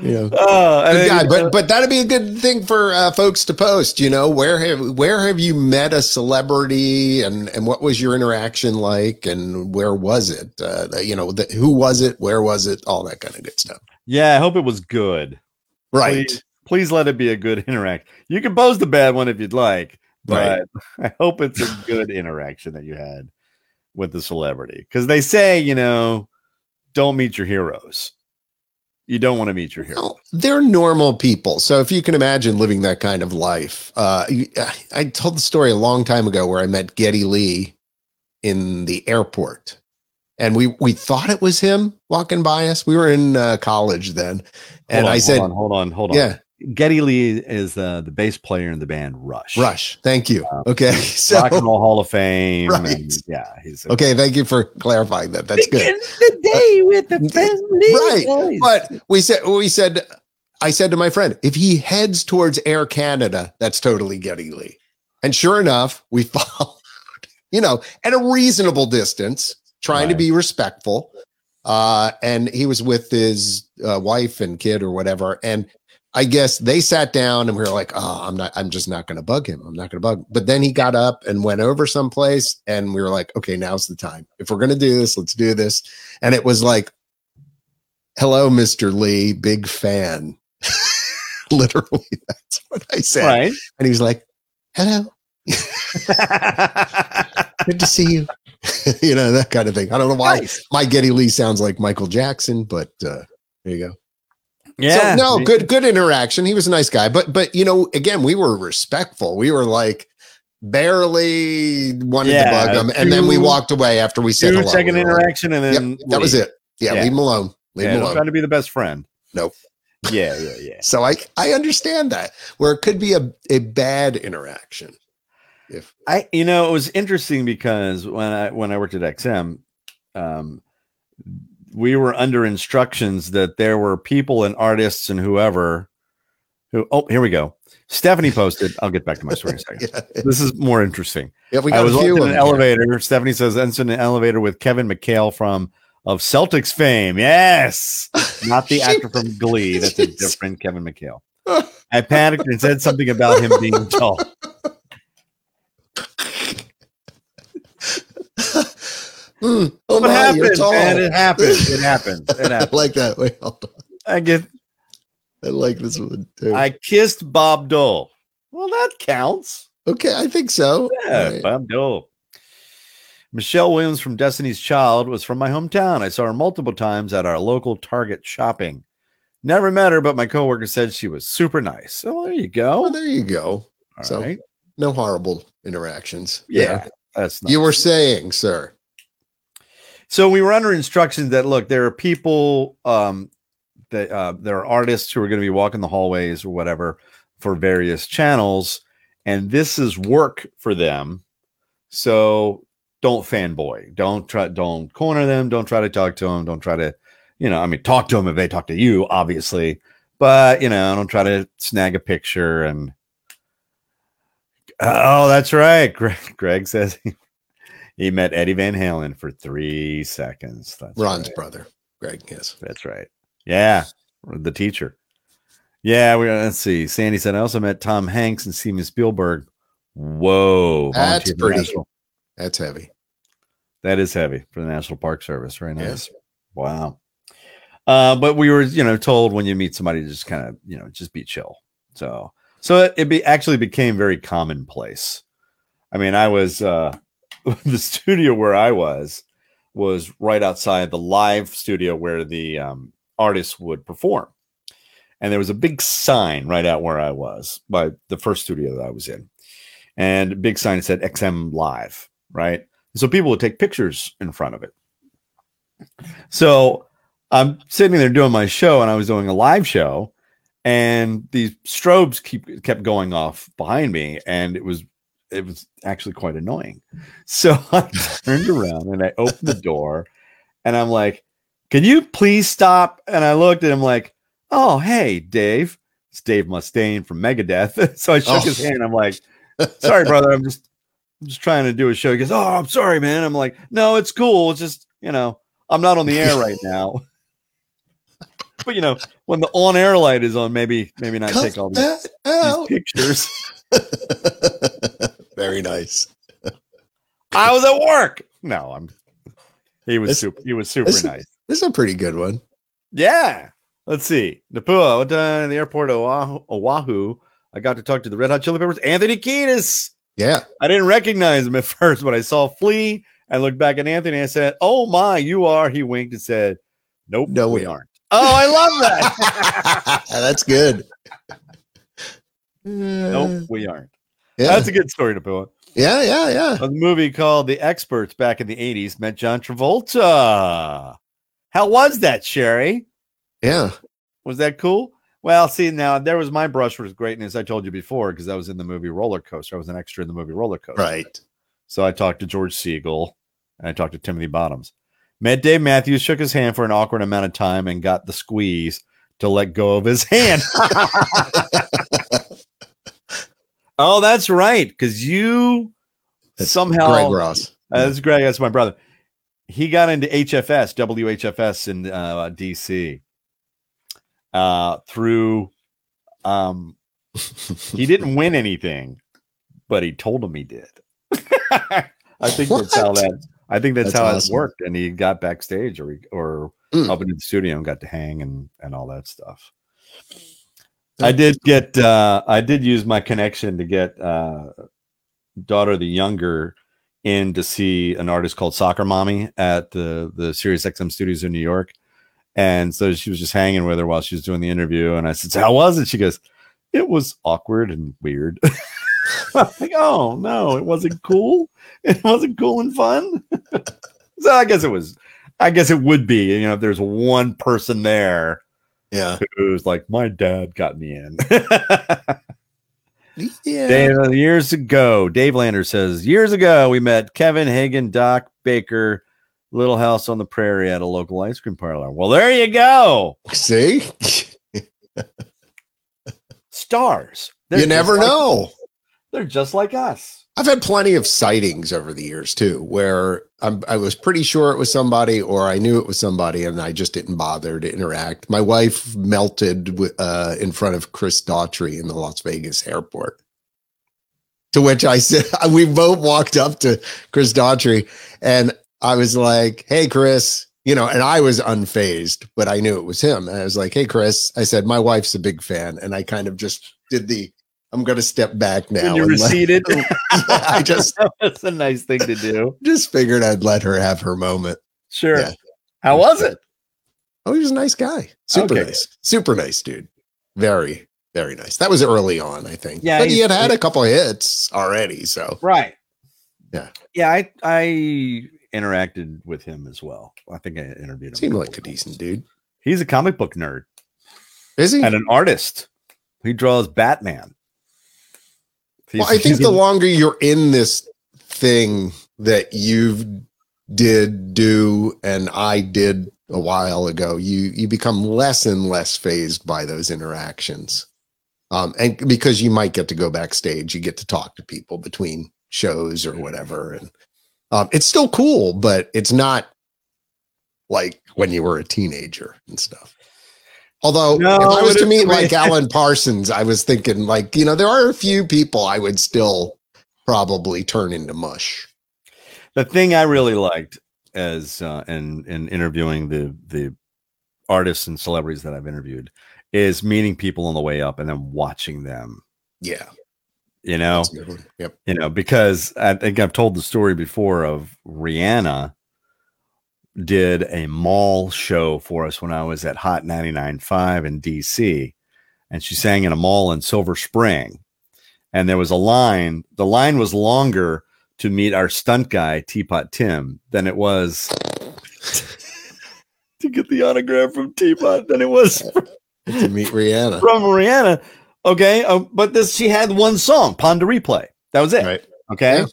you know, Oh, and good guy. uh, But but that'd be a good thing for uh, folks to post. You know, where have where have you met a celebrity, and and what was your interaction like, and where was it? Uh, you know, the, who was it? Where was it? All that kind of good stuff. yeah, I hope it was good. Right. Please, please let it be a good interaction. You can post the bad one if you'd like, but [LAUGHS] I hope it's a good interaction that you had with the celebrity. Because they say, you know, don't meet your heroes. You don't want to meet your heroes. Well, they're normal people. So if you can imagine living that kind of life, uh, I told the story a long time ago where I met Geddy Lee in the airport, and we we thought it was him walking by us. We were in uh, college then, and on, I said, hold on, hold on, hold on. "Yeah, Geddy Lee is uh, the bass player in the band Rush. Rush. Thank you." Um, Okay, [LAUGHS] so Rock and Roll Hall of Fame. Right. and yeah, he's a- okay, thank you for clarifying that. That's good. The day with the family. [LAUGHS] Right. family. But we said we said I said to my friend, if he heads towards Air Canada, that's totally Geddy Lee. And sure enough, we [LAUGHS] followed, you know, at a reasonable distance, trying to be respectful. Uh, and he was with his uh, wife and kid or whatever. And I guess they sat down and we were like, oh, I'm not, I'm just not going to bug him. I'm not going to bug. Him. But then he got up and went over someplace and we were like, okay, now's the time. If we're going to do this, let's do this. And it was like, hello, Mr. Lee, big fan. [LAUGHS] Literally, that's what I said. right. And he was like, hello, [LAUGHS] good to see you. [LAUGHS] you know, that kind of thing. I don't know why Nice. my Geddy Lee sounds like Michael Jackson, but uh, there you go. Yeah. So, no, good, good interaction. He was a nice guy, but, but, you know, again, we were respectful. We were like, barely wanted Yeah, to bug him. And then we walked away after we said Two hello. second We were like, interaction and then Yep, that was it. Yeah, Yeah. leave him alone. Leave Yeah, him don't alone. try to be the best friend. Nope. Yeah, yeah, yeah. [LAUGHS] So I I understand that where it could be a, a bad interaction. If I you know it was interesting because when I when I worked at XM, um, we were under instructions that there were people and artists and whoever who oh here we go. Stephanie posted. I'll get back to my story in a second. [LAUGHS] yeah, This is more interesting. yeah, we I got was a few in an elevator. Stephanie says, "Ends in an elevator with Kevin McHale from of Celtics fame." Yes, not the [LAUGHS] actor from Glee. That's a [LAUGHS] different Kevin McHale. I panicked and said something about him being tall. Mm, oh What my, happened, man? It happened. It [LAUGHS] happened. It I like that. Wait, hold on. I get. I like this one too. I kissed Bob Dole. Well, that counts. okay, I think so. Yeah, right. Bob Dole. Michelle Williams from Destiny's Child was from my hometown. I saw her multiple times at our local Target shopping. Never met her, but my coworker said she was super nice. So there you go. Well, there you go. All so, right. No horrible interactions. Yeah, there. that's nice. You were saying, sir. So we were under instructions that look, there are people um that uh there are artists who are going to be walking the hallways or whatever for various channels, and this is work for them. So don't fanboy. Don't try don't corner them, don't try to talk to them, don't try to, you know, I mean talk to them if they talk to you, obviously. But you know, don't try to snag a picture and Oh, that's right. Greg, Greg says he, he met Eddie Van Halen for three seconds. That's Ron's right. brother, Greg. Yes. That's right. Yeah, the teacher. Yeah, we let's see. Sandy said I also met Tom Hanks and Steven Spielberg. Whoa, That's pretty. National- That's heavy. That is heavy for the National Park Service. Very nice. Yes. Wow. Uh, but we were, you know, told when you meet somebody to just kind of, you know, just be chill. So, so it, it be actually became very commonplace. I mean, I was uh, [LAUGHS] the studio where I was was right outside the live studio where the um, artists would perform, and there was a big sign right out where I was by the first studio that I was in, and big sign said XM Live, right? So people would take pictures in front of it. So I'm sitting there doing my show, and I was doing a live show, and these strobes keep kept going off behind me, and it was it was actually quite annoying. So [LAUGHS] I turned around and I opened the door, and I'm like, "Can you please stop?" And I looked at him like, "Oh, hey, Dave." It's Dave Mustaine from Megadeth. [LAUGHS] so I shook Oh. his hand. I'm like, [LAUGHS] "Sorry, brother. I'm just I'm just trying to do a show." He goes, "Oh, I'm sorry, man." I'm like, "No, it's cool. It's just you know." I'm not on the air right now. but you know, when the on air light is on, maybe maybe not take all these, these pictures. Very nice. [LAUGHS] I was at work. No, I'm he was This- super he was super this- nice. This is a pretty good one. Yeah. Let's see. Napua, what done in the airport of Oahu, Oahu. I got to talk to the Red Hot Chili Peppers, Anthony Kiedis. Yeah. I didn't recognize him at [LAUGHS] first, but I saw Flea and looked back at Anthony and I said, Oh my, you are. He winked and said, Nope, No, we we aren't. Oh, I love that. [LAUGHS] That's good. nope, we aren't. Yeah. That's a good story to put. yeah, yeah, yeah. A movie called The Experts back in the 80s met John Travolta. How was that, Sherry? Yeah. Was that cool? Well, see, now there was my brush with greatness. I told you before because I was in the movie Roller Coaster. I was an extra in the movie Roller Coaster. Right. So I talked to George Segal and I talked to Timothy Bottoms. Met Dave Matthews, shook his hand for an awkward amount of time, and got the squeeze to let go of his hand. [LAUGHS] [LAUGHS] oh, that's right. Because you That's somehow Greg Ross. uh, this is Greg. That's my brother. He got into HFS, WHFS in uh, DC uh, through. Um, [LAUGHS] he didn't win anything, but he told him he did. [LAUGHS] I think that's how that. I think that's, That's how awesome. it worked, and he got backstage or or Mm. up into the studio and got to hang and and all that stuff. I did get. uh I did use my connection to get uh daughter the younger in to see an artist called Soccer Mommy at the the Sirius XM studios in New York. And so she was just hanging with her while she was doing the interview. And I said, so How was it? She goes, It was awkward and weird. [LAUGHS] I'm like, oh no, it wasn't cool. It wasn't cool and fun. [LAUGHS] so I guess it was, I guess it would be, you know, if there's one person there Yeah. who's like, My dad got me in. [LAUGHS] Yeah. Dave, years ago, Dave Lander says, years ago, we met Kevin Hagen, Doc Baker, Little House on the Prairie at a local ice cream parlor. Well, there you go. See? Stars. They're you never like- know. They're just like us. I've had plenty of sightings over the years too, where I'm, I was pretty sure it was somebody, or I knew it was somebody, and I just didn't bother to interact. My wife melted uh, in front of Chris Daughtry in the Las Vegas airport. To which I said, [LAUGHS] we both walked up to Chris Daughtry, and I was like, "Hey, Chris," you know, and I was unfazed, but I knew it was him. And I was like, "Hey, Chris," I said, "My wife's a big fan," and I kind of just did the. I'm going to step back now. When you and let- receded. [LAUGHS] I just [LAUGHS] That's a nice thing to do. [LAUGHS] just figured I'd let her have her moment. Sure. Yeah. How was it? Oh, he was a nice guy. Super Okay. nice. Super nice dude. Very, very nice. That was early on, I think. Yeah, But he had had a couple of hits already. So Right. Yeah. Yeah. I, I, interacted with him as well. I think I interviewed him. Seemed like a decent dude. He's a comic book nerd Is he? and an artist. He draws Batman. Well, I think the longer you're in this thing that you've did do and I did a while ago, you you become less and less phased by those interactions. Um, and because you might get to go backstage, you get to talk to people between shows or whatever, and um, it's still cool, but it's not like when you were a teenager and stuff. Although No, if I was to meet like [LAUGHS] Alan Parsons, I was thinking like, you know, there are a few people I would still probably turn into mush. the thing I really liked as uh, in in interviewing the the artists and celebrities that I've interviewed is meeting people on the way up and then watching them. Yeah. You know, that's a good one. Yep. you know, because I think I've told the story before of Rihanna did a mall show for us when I was at Hot 99.5 in DC. And she sang in a mall in Silver Spring. And there was a line, the line was longer to meet our stunt guy, Teapot Tim, than it was [LAUGHS] to get the autograph from Teapot than it was [LAUGHS] To meet Rihanna. from Rihanna. Okay. Uh, but this, she had one song, Pon de Replay. That was it. Right. Okay. Yeah.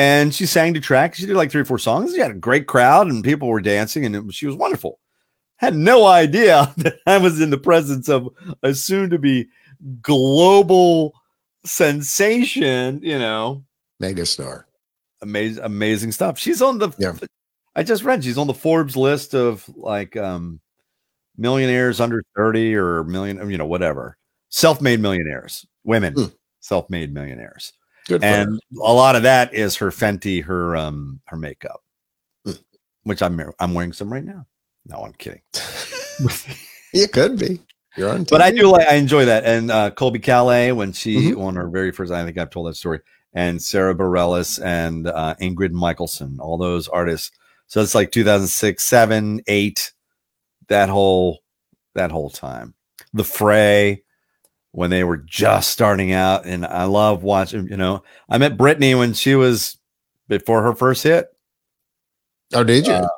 And she sang to track. She did like three or four songs. She had a great crowd and people were dancing and it she was wonderful. Had no idea [LAUGHS] that I was in the presence of a soon to be global sensation, you know, Megastar. amazing, amazing stuff. She's on the, Yeah. I just read she's on the Forbes list of like, um, millionaires under 30 or million, you know, whatever, self-made millionaires, women, Hmm. self-made millionaires Good for her. and a lot of that is her Fenty, her um, her makeup, Hmm. which I'm I'm wearing some right now. No, I'm kidding. [LAUGHS] [LAUGHS] It could be. You're on but I do like I enjoy that. And uh, Colbie Caillat when she Mhm. on her very first, I think I've told that story. And Sara Bareilles and uh, Ingrid Michaelson, all those artists. So it's like 2006, seven, eight, that whole that whole time. The Fray when they were just starting out, and I love watching. You know, I met Britney when she was before her first hit. Oh, did you? Uh,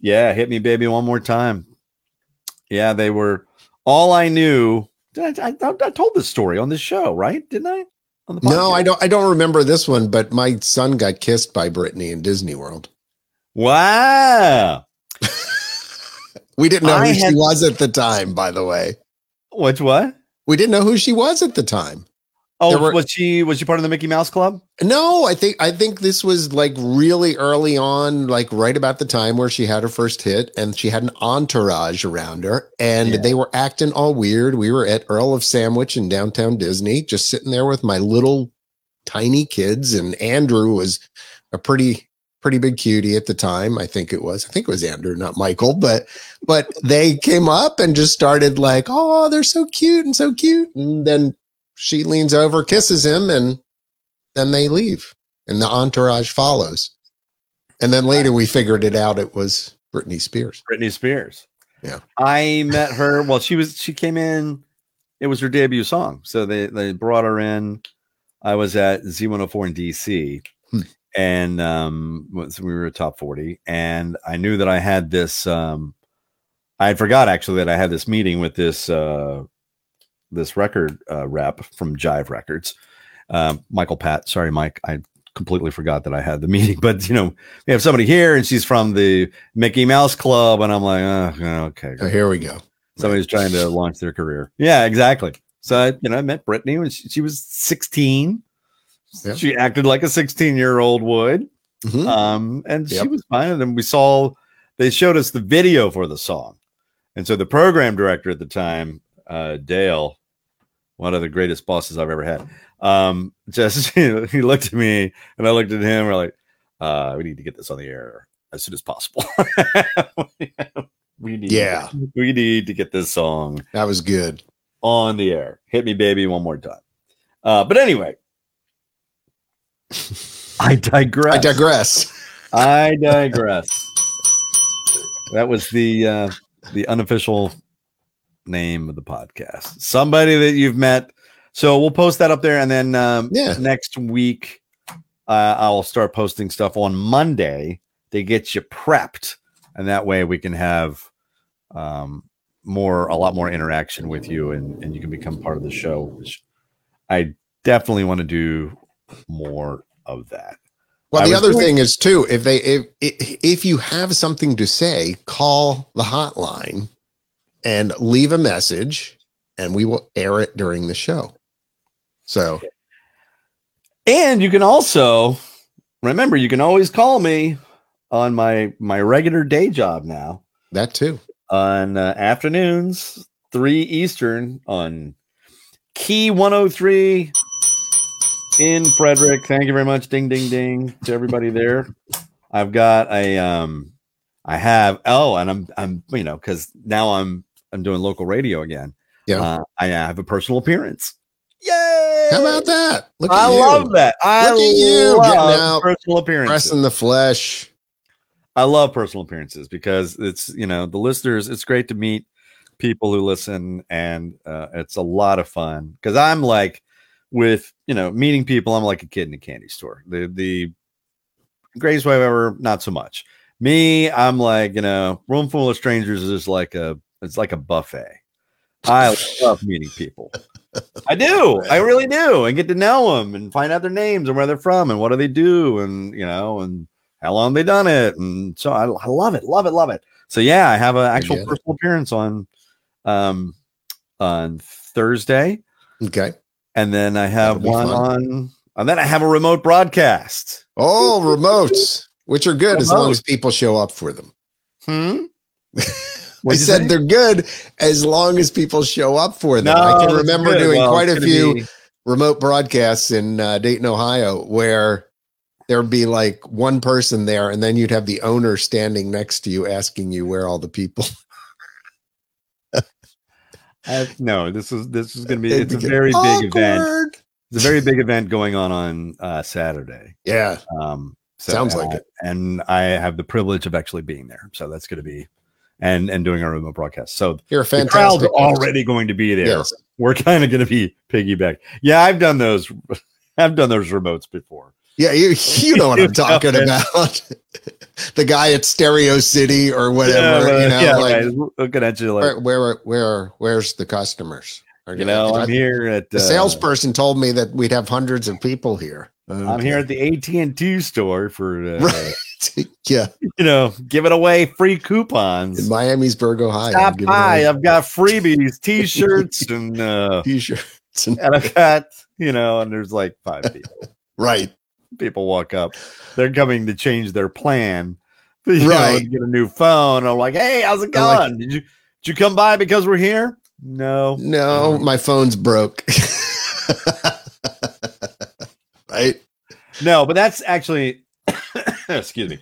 Yeah, hit me, baby, one more time. Yeah, they were all I knew. I, I, I told this story on this show, right? Didn't I? On the no, I don't. I don't remember this one. But my son got kissed by Britney in Disney World. Wow. [LAUGHS] We didn't know I who she was at the time. By the way, Which what? We didn't know who she was at the time. Oh, were- was she was she part of the Mickey Mouse Club? No, I think I think this was like really early on, like right about the time where she had her first hit, and she had an entourage around her, and Yeah. they were acting all weird. We were at Earl of Sandwich in downtown Disney, just sitting there with my little tiny kids, and Andrew was a pretty pretty big cutie at the time. I think it was. I think it was Andrew, not Michael, but but they came up and just started like, oh, they're so cute and so cute, and then she leans over, kisses him, and then they leave and the entourage follows. And then later we figured it out. It was Britney Spears. Britney Spears. Yeah. I met her. Well, she was she came in. It was her debut song, so they they brought her in. I was at Z104 in DC. And um, was- we were top forty, and I knew that I had this. Um, I had forgot actually that I had this meeting with this uh, this record uh, rep from Jive Records, um, Michael Pat. Sorry, Mike, I completely forgot that I had the [LAUGHS] meeting. But you know, we have somebody here, and she's from the Mickey Mouse Club, and I'm like, oh, okay, So here we go. somebody's trying to launch their career. Yeah, exactly. So I, you know, I met Britney when she, she was 16. She acted like a 16 year old would, Mhm. um, and she was fine. And then we saw they showed us the video for the song, and so the program director at the time, uh, Dale, one of the greatest bosses I've ever had, um, just [LAUGHS] you know, he looked at me and I looked at him. We're like, uh, we need to get this on the air as soon as possible. [LAUGHS] we need, Yeah. we need to get this song That was good. on the air. Hit me, baby, one more time. Uh, but anyway, I digress. I digress. I digress. That was the uh, the unofficial name of the podcast. Somebody that you've met. So we'll post that up there, and then um, Yeah. next week uh, I'll start posting stuff on Monday they get you prepped, and that way we can have um, more, a lot more interaction with you, and and you can become part of the show. Which I definitely want to do more of that. Well, the other doing- thing is too, if they if if if you have something to say, call the hotline and leave a message, and we will air it during the show. So And you can also remember you can always call me on my my regular day job now that too. on uh, afternoons 3 eastern on key 103 in Frederick. Thank you very much. Ding ding ding to everybody there. I've got a um I have oh and I'm I'm you know cuz now I'm I'm doing local radio again. Yeah. Uh, I have a personal appearance. Yay! How about that? Look I love that. I Look at you getting out, personal appearances. Pressing the flesh. I love personal appearances because it's you know the listeners. It's great to meet people who listen, and uh, it's a lot of fun because I'm like with you know meeting people. I'm like a kid in a candy store. The the greatest way ever, not so much. Me, I'm like you know, room full of strangers is like a it's like a buffet. I love [LAUGHS] meeting people. I do. I really do. And get to know them and find out their names and where they're from and what do they do and you know and how long they done it and so I, I love it, love it, love it. So yeah, I have an actual personal appearance on um on Thursday, Okay. And then I have one fun. on and then I have a remote broadcast. Oh, remotes, which are good as long as people show up for them. Hmm. [LAUGHS] I said say? they're good as long as people show up for them. I can remember good. doing Well, quite a few be- remote broadcasts in uh, Dayton, Ohio, where there'd be like one person there, and then you'd have the owner standing next to you asking you where all the people. I- [LAUGHS] no, this is this is going to be. It's a very big event. It's a very big event going on on uh, Saturday. Yeah, Um, so, Sounds like I- it. and I have the privilege of actually being there. So that's going to be, and and doing a remote broadcast. So you're a the fantastic. crowd's already going to be there. Yes. We're kind of going to be piggyback. Yeah, I've done those. [LAUGHS] I've done those remotes before. Yeah, you you know what I'm [LAUGHS] talking about. The guy at Stereo City or whatever. Yeah, you know, yeah, like right. looking at you like where, where where where's the customers? Or, you know. I'm here at The uh, salesperson told me that we'd have hundreds of people here. I'm here at the AT and T store for uh, [LAUGHS] Right. [LAUGHS] yeah, [LAUGHS] you know giving away free coupons in. Miamisburg, Ohio. Stop by. I've got freebies, T-shirts, and uh, t-shirts. and- and I've got you know, and there's like five people. right. People walk up, they're coming to change their plan, [LAUGHS] you Right. to get a new phone. I'm like, hey, how's it I'm like- going? did you did you come by because we're here? No, No, my phone's broke. [LAUGHS] right. no, but that's actually, [COUGHS] excuse me.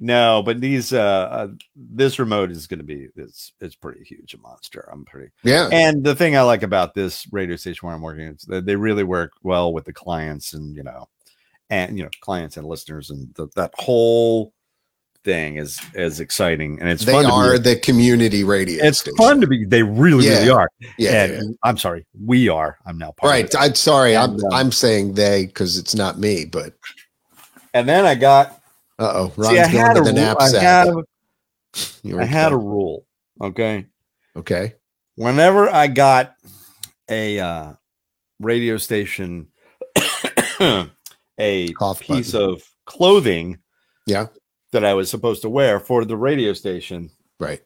No, but these uh, uh this remote is going to be it's it's pretty huge, a monster. I'm pretty Yeah. And the thing I like about this radio station where I'm working is that they really work well with the clients and you know, and you know, clients and listeners and the, that whole thing is is exciting and it's they fun. to are the community radio it's station. fun to be. They really, Yeah. really are. Yeah. and yeah. I'm sorry, we are. I'm now part Right. of it. I'm sorry. I'm And, um, I'm saying they because it's not me, but And then I got. uh oh, Ron's See, I going had to a the rule. I had, [LAUGHS] Here I had a rule. Okay. okay. whenever I got a uh, radio station, [COUGHS] a Cough piece button. of clothing, Yeah. that I was supposed to wear for the radio station. Right.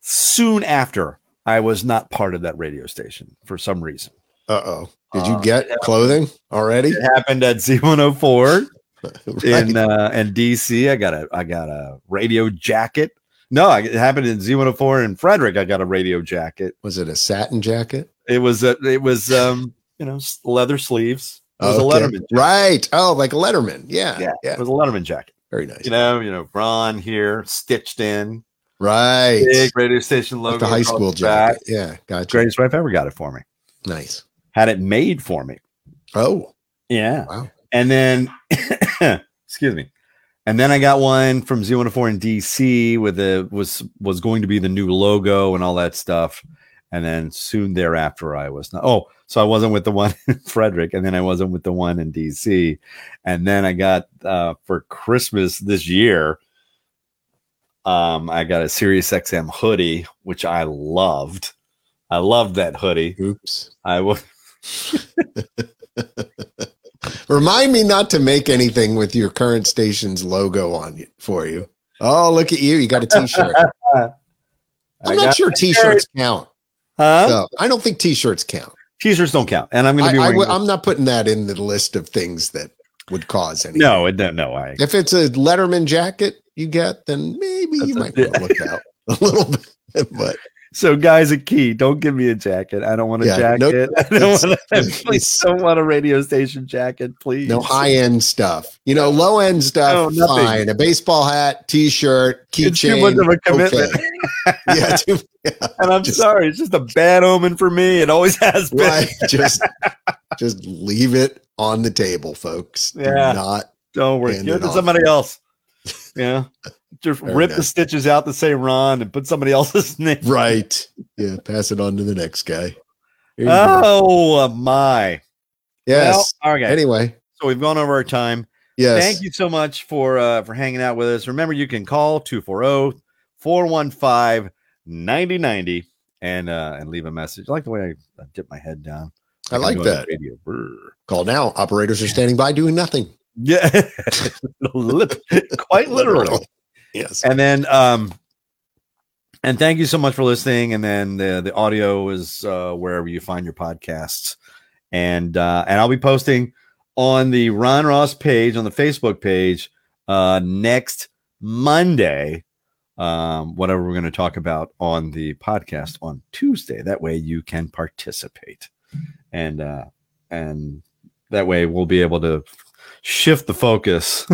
Soon after, I was not part of that radio station for some reason. Uh oh. Did you Uh, get yeah. clothing already? It happened at Z104 [LAUGHS] Right. in uh, in DC. I got a I got a radio jacket. No, it happened in Z104 in Frederick. I got a radio jacket. Was it a satin jacket? It was a, it was um you know leather sleeves. It was a Letterman. jacket. Right. Oh, like a Letterman. Yeah. Yeah, Yeah. it was a Letterman jacket. Very nice. You know, you know, Ron here stitched in, right. big radio station logo. Like the high school the jacket. Yeah. Gotcha. Greatest wife ever got it for me. Nice. Had it made for me. Oh, Yeah. wow. And then, [COUGHS] excuse me. And then I got one from Z104 in DC with the was was going to be the new logo and all that stuff. And then soon thereafter I was not. Oh, so I wasn't with the one [LAUGHS] in Frederick, and then I wasn't with the one in DC, and then I got uh, for Christmas this year. Um, I got a Sirius XM hoodie, which I loved. I loved that hoodie. Oops. I was [LAUGHS] Remind me not to make anything with your current station's logo on you for you. Oh, look at you. You got a t-shirt. I'm not sure t-shirts count. Huh? No, I don't think t-shirts count. T-shirts don't count, and I'm going to be I, wearing. am not putting that in the list of things that would cause any. no, it don't. No, I. If it's a Letterman jacket you get, then maybe you might want to look out a little bit. [LAUGHS] But So, guys, a key. Don't give me a jacket. I don't want a Yeah, no- jacket. [LAUGHS] I don't want. A, please don't want a radio station jacket. Please. no high end stuff. You know, low end stuff, No, nothing. fine. A baseball hat, t-shirt, It's too much of a commitment. okay. [LAUGHS] [LAUGHS] yeah, too, and I'm Just- sorry. It's just a bad omen for me. It always has been. right. Just, just leave it on the table, folks. Do Yeah. not Don't worry. Give it to somebody else. Yeah. [LAUGHS] Just Fair rip the stitches out that say Ron and put somebody [LAUGHS] else's name. right. Yeah, pass it on to the next guy. You go. Oh uh, my. yes. Well, okay. Anyway, So we've gone over our time. yes. Thank you so much for uh, for hanging out with us. Remember, you can call oh, 240-415-9090 and uh, and leave a message. I like the way I, I dip my head down. I like I'm doing that. Call now. Operators are standing by doing nothing. Yeah, [LAUGHS] quite literally. Yes. And then, um, and thank you so much for listening. And then the the audio is uh, wherever you find your podcasts, and uh, and I'll be posting on the Ron Ross page on the Facebook page uh, next Monday. Um, whatever we're going to talk about on the podcast on Tuesday. That way you can participate, and uh, and that way we'll be able to shift the focus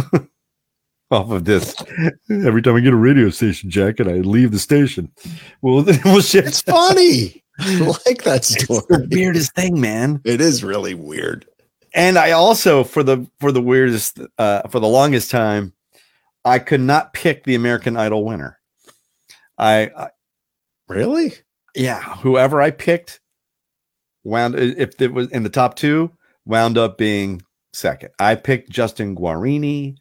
[LAUGHS] off of this. Every time I get a radio station jacket, I leave the station. Well, [LAUGHS] we'll shift. It's funny. I [LAUGHS] like that It's story. the weirdest thing, man. It is really weird. And I also, for the for the weirdest, uh, for the longest time, I could not pick the American Idol winner. I, I Really? yeah, whoever I picked wound if it was in the top two, wound up being second. I picked Justin Guarini.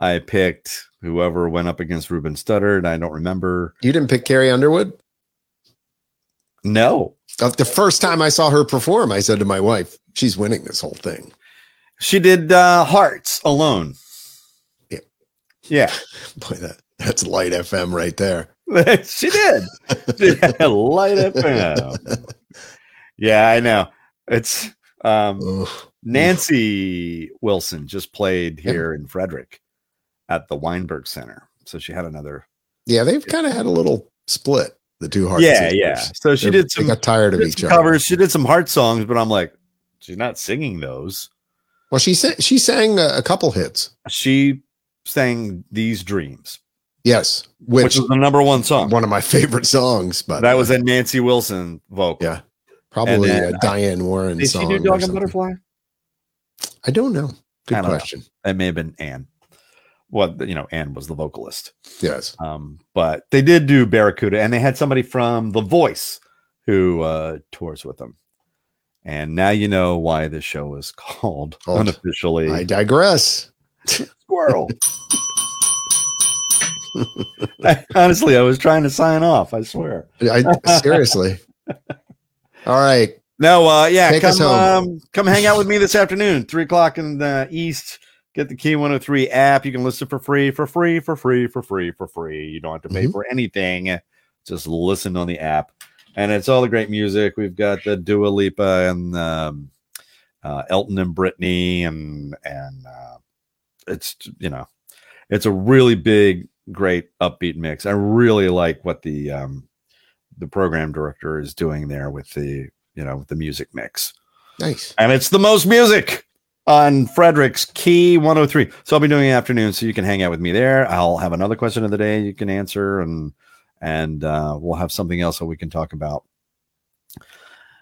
I picked whoever went up against Ruben Studdard. I don't remember. You didn't pick Carrie Underwood? No, Uh, The first time I saw her perform, I said to my wife, she's winning this whole thing. she did uh, Hearts alone. Yeah. Yeah, [LAUGHS] Boy, that, that's light FM right there. [LAUGHS] she did. Light FM. [LAUGHS] Yeah, I know. It's um. Nancy [LAUGHS] Wilson just played Yeah. here in Frederick at the Weinberg Center. So she had another. Yeah, they've kind of had a little split, the two heart yeah, sisters. yeah. So she They're- did some, they got tired of did each some other. covers. She did some heart songs, but I'm like, she's not singing those. Well, she sang, she sang a, a couple hits. She sang "These Dreams," Yes, which, which, was the number one song. one of my favorite songs. But that was uh, a Nancy Wilson vocal. Yeah, probably then a Diane Warren Did she song. do Dog and something. Butterfly? I don't know. Good don't know. question. That may have been Anne. Well, you know, Anne was the vocalist. Yes. Um, but they did do Barracuda, and they had somebody from The Voice who uh, tours with them. And now you know why this show is [LAUGHS] called Called unofficially I digress. Squirrel. [LAUGHS] I- honestly, I was trying to sign off. I swear. I seriously. [LAUGHS] All right. No, uh, yeah, Take come um, come hang out with me this afternoon, three o'clock in the east. Get the Key 103 app. You can listen for free, for free, for free, for free, for free. You don't have to pay Mhm. for anything. Just listen on the app, and it's all the great music. We've got the Dua Lipa and um, uh, Elton and Britney, and and uh, it's you know, it's a really big, great upbeat mix. I really like what the um, the program director is doing there with the you know the music mix Nice. and it's the most music on Frederick's Key 103. So I'll be doing the afternoon, so you can hang out with me there. I'll have another question of the day you can answer, and and uh, we'll have something else that we can talk about.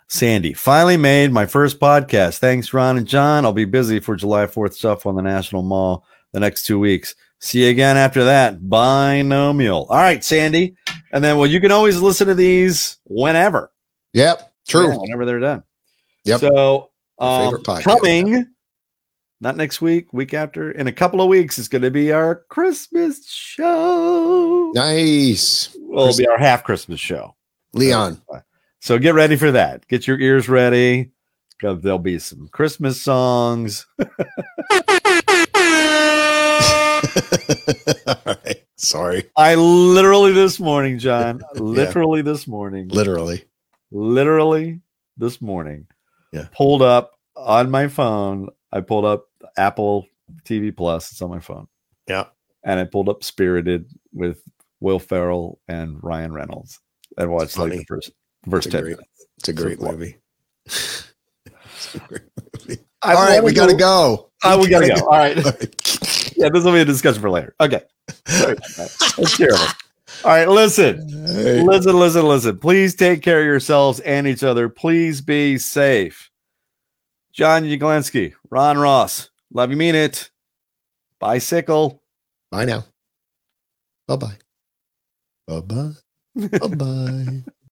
Sandy finally made my first podcast. Thanks, Ron and John. I'll be busy for July 4th stuff on the National Mall the next two weeks. See you again after that. Binomial. All right, Sandy. And then, well, you can always listen to these whenever. Yep. True. Yeah, whenever they're done. Yep. So um, coming, not next week, week after, in a couple of weeks, is going to be our Christmas show. Nice. Well, it'll be our half Christmas show. Leon. So get ready for that. Get your ears ready because There'll be some Christmas songs. [LAUGHS] [LAUGHS] Right. Sorry. I literally this morning, John, [LAUGHS] literally this morning, Literally. Literally this morning, Yeah. pulled up on my phone. I pulled up Apple TV Plus. It's on my phone. Yeah. And I pulled up Spirited with Will Ferrell and Ryan Reynolds and watched like the first first It's a 10 great- minutes. It's a great So- movie. [LAUGHS] It's a great movie. I All right, we got to go. Oh, we gotta go. All right. [LAUGHS] Yeah, this will be a discussion for later. Okay. That's [LAUGHS] terrible. All right, listen. Hey. Listen, listen, listen. Please take care of yourselves and each other. Please be safe. John Yaglenski, Ron Ross, love you, mean it. Bicycle. Bye now. Bye bye. Bye bye. Bye bye.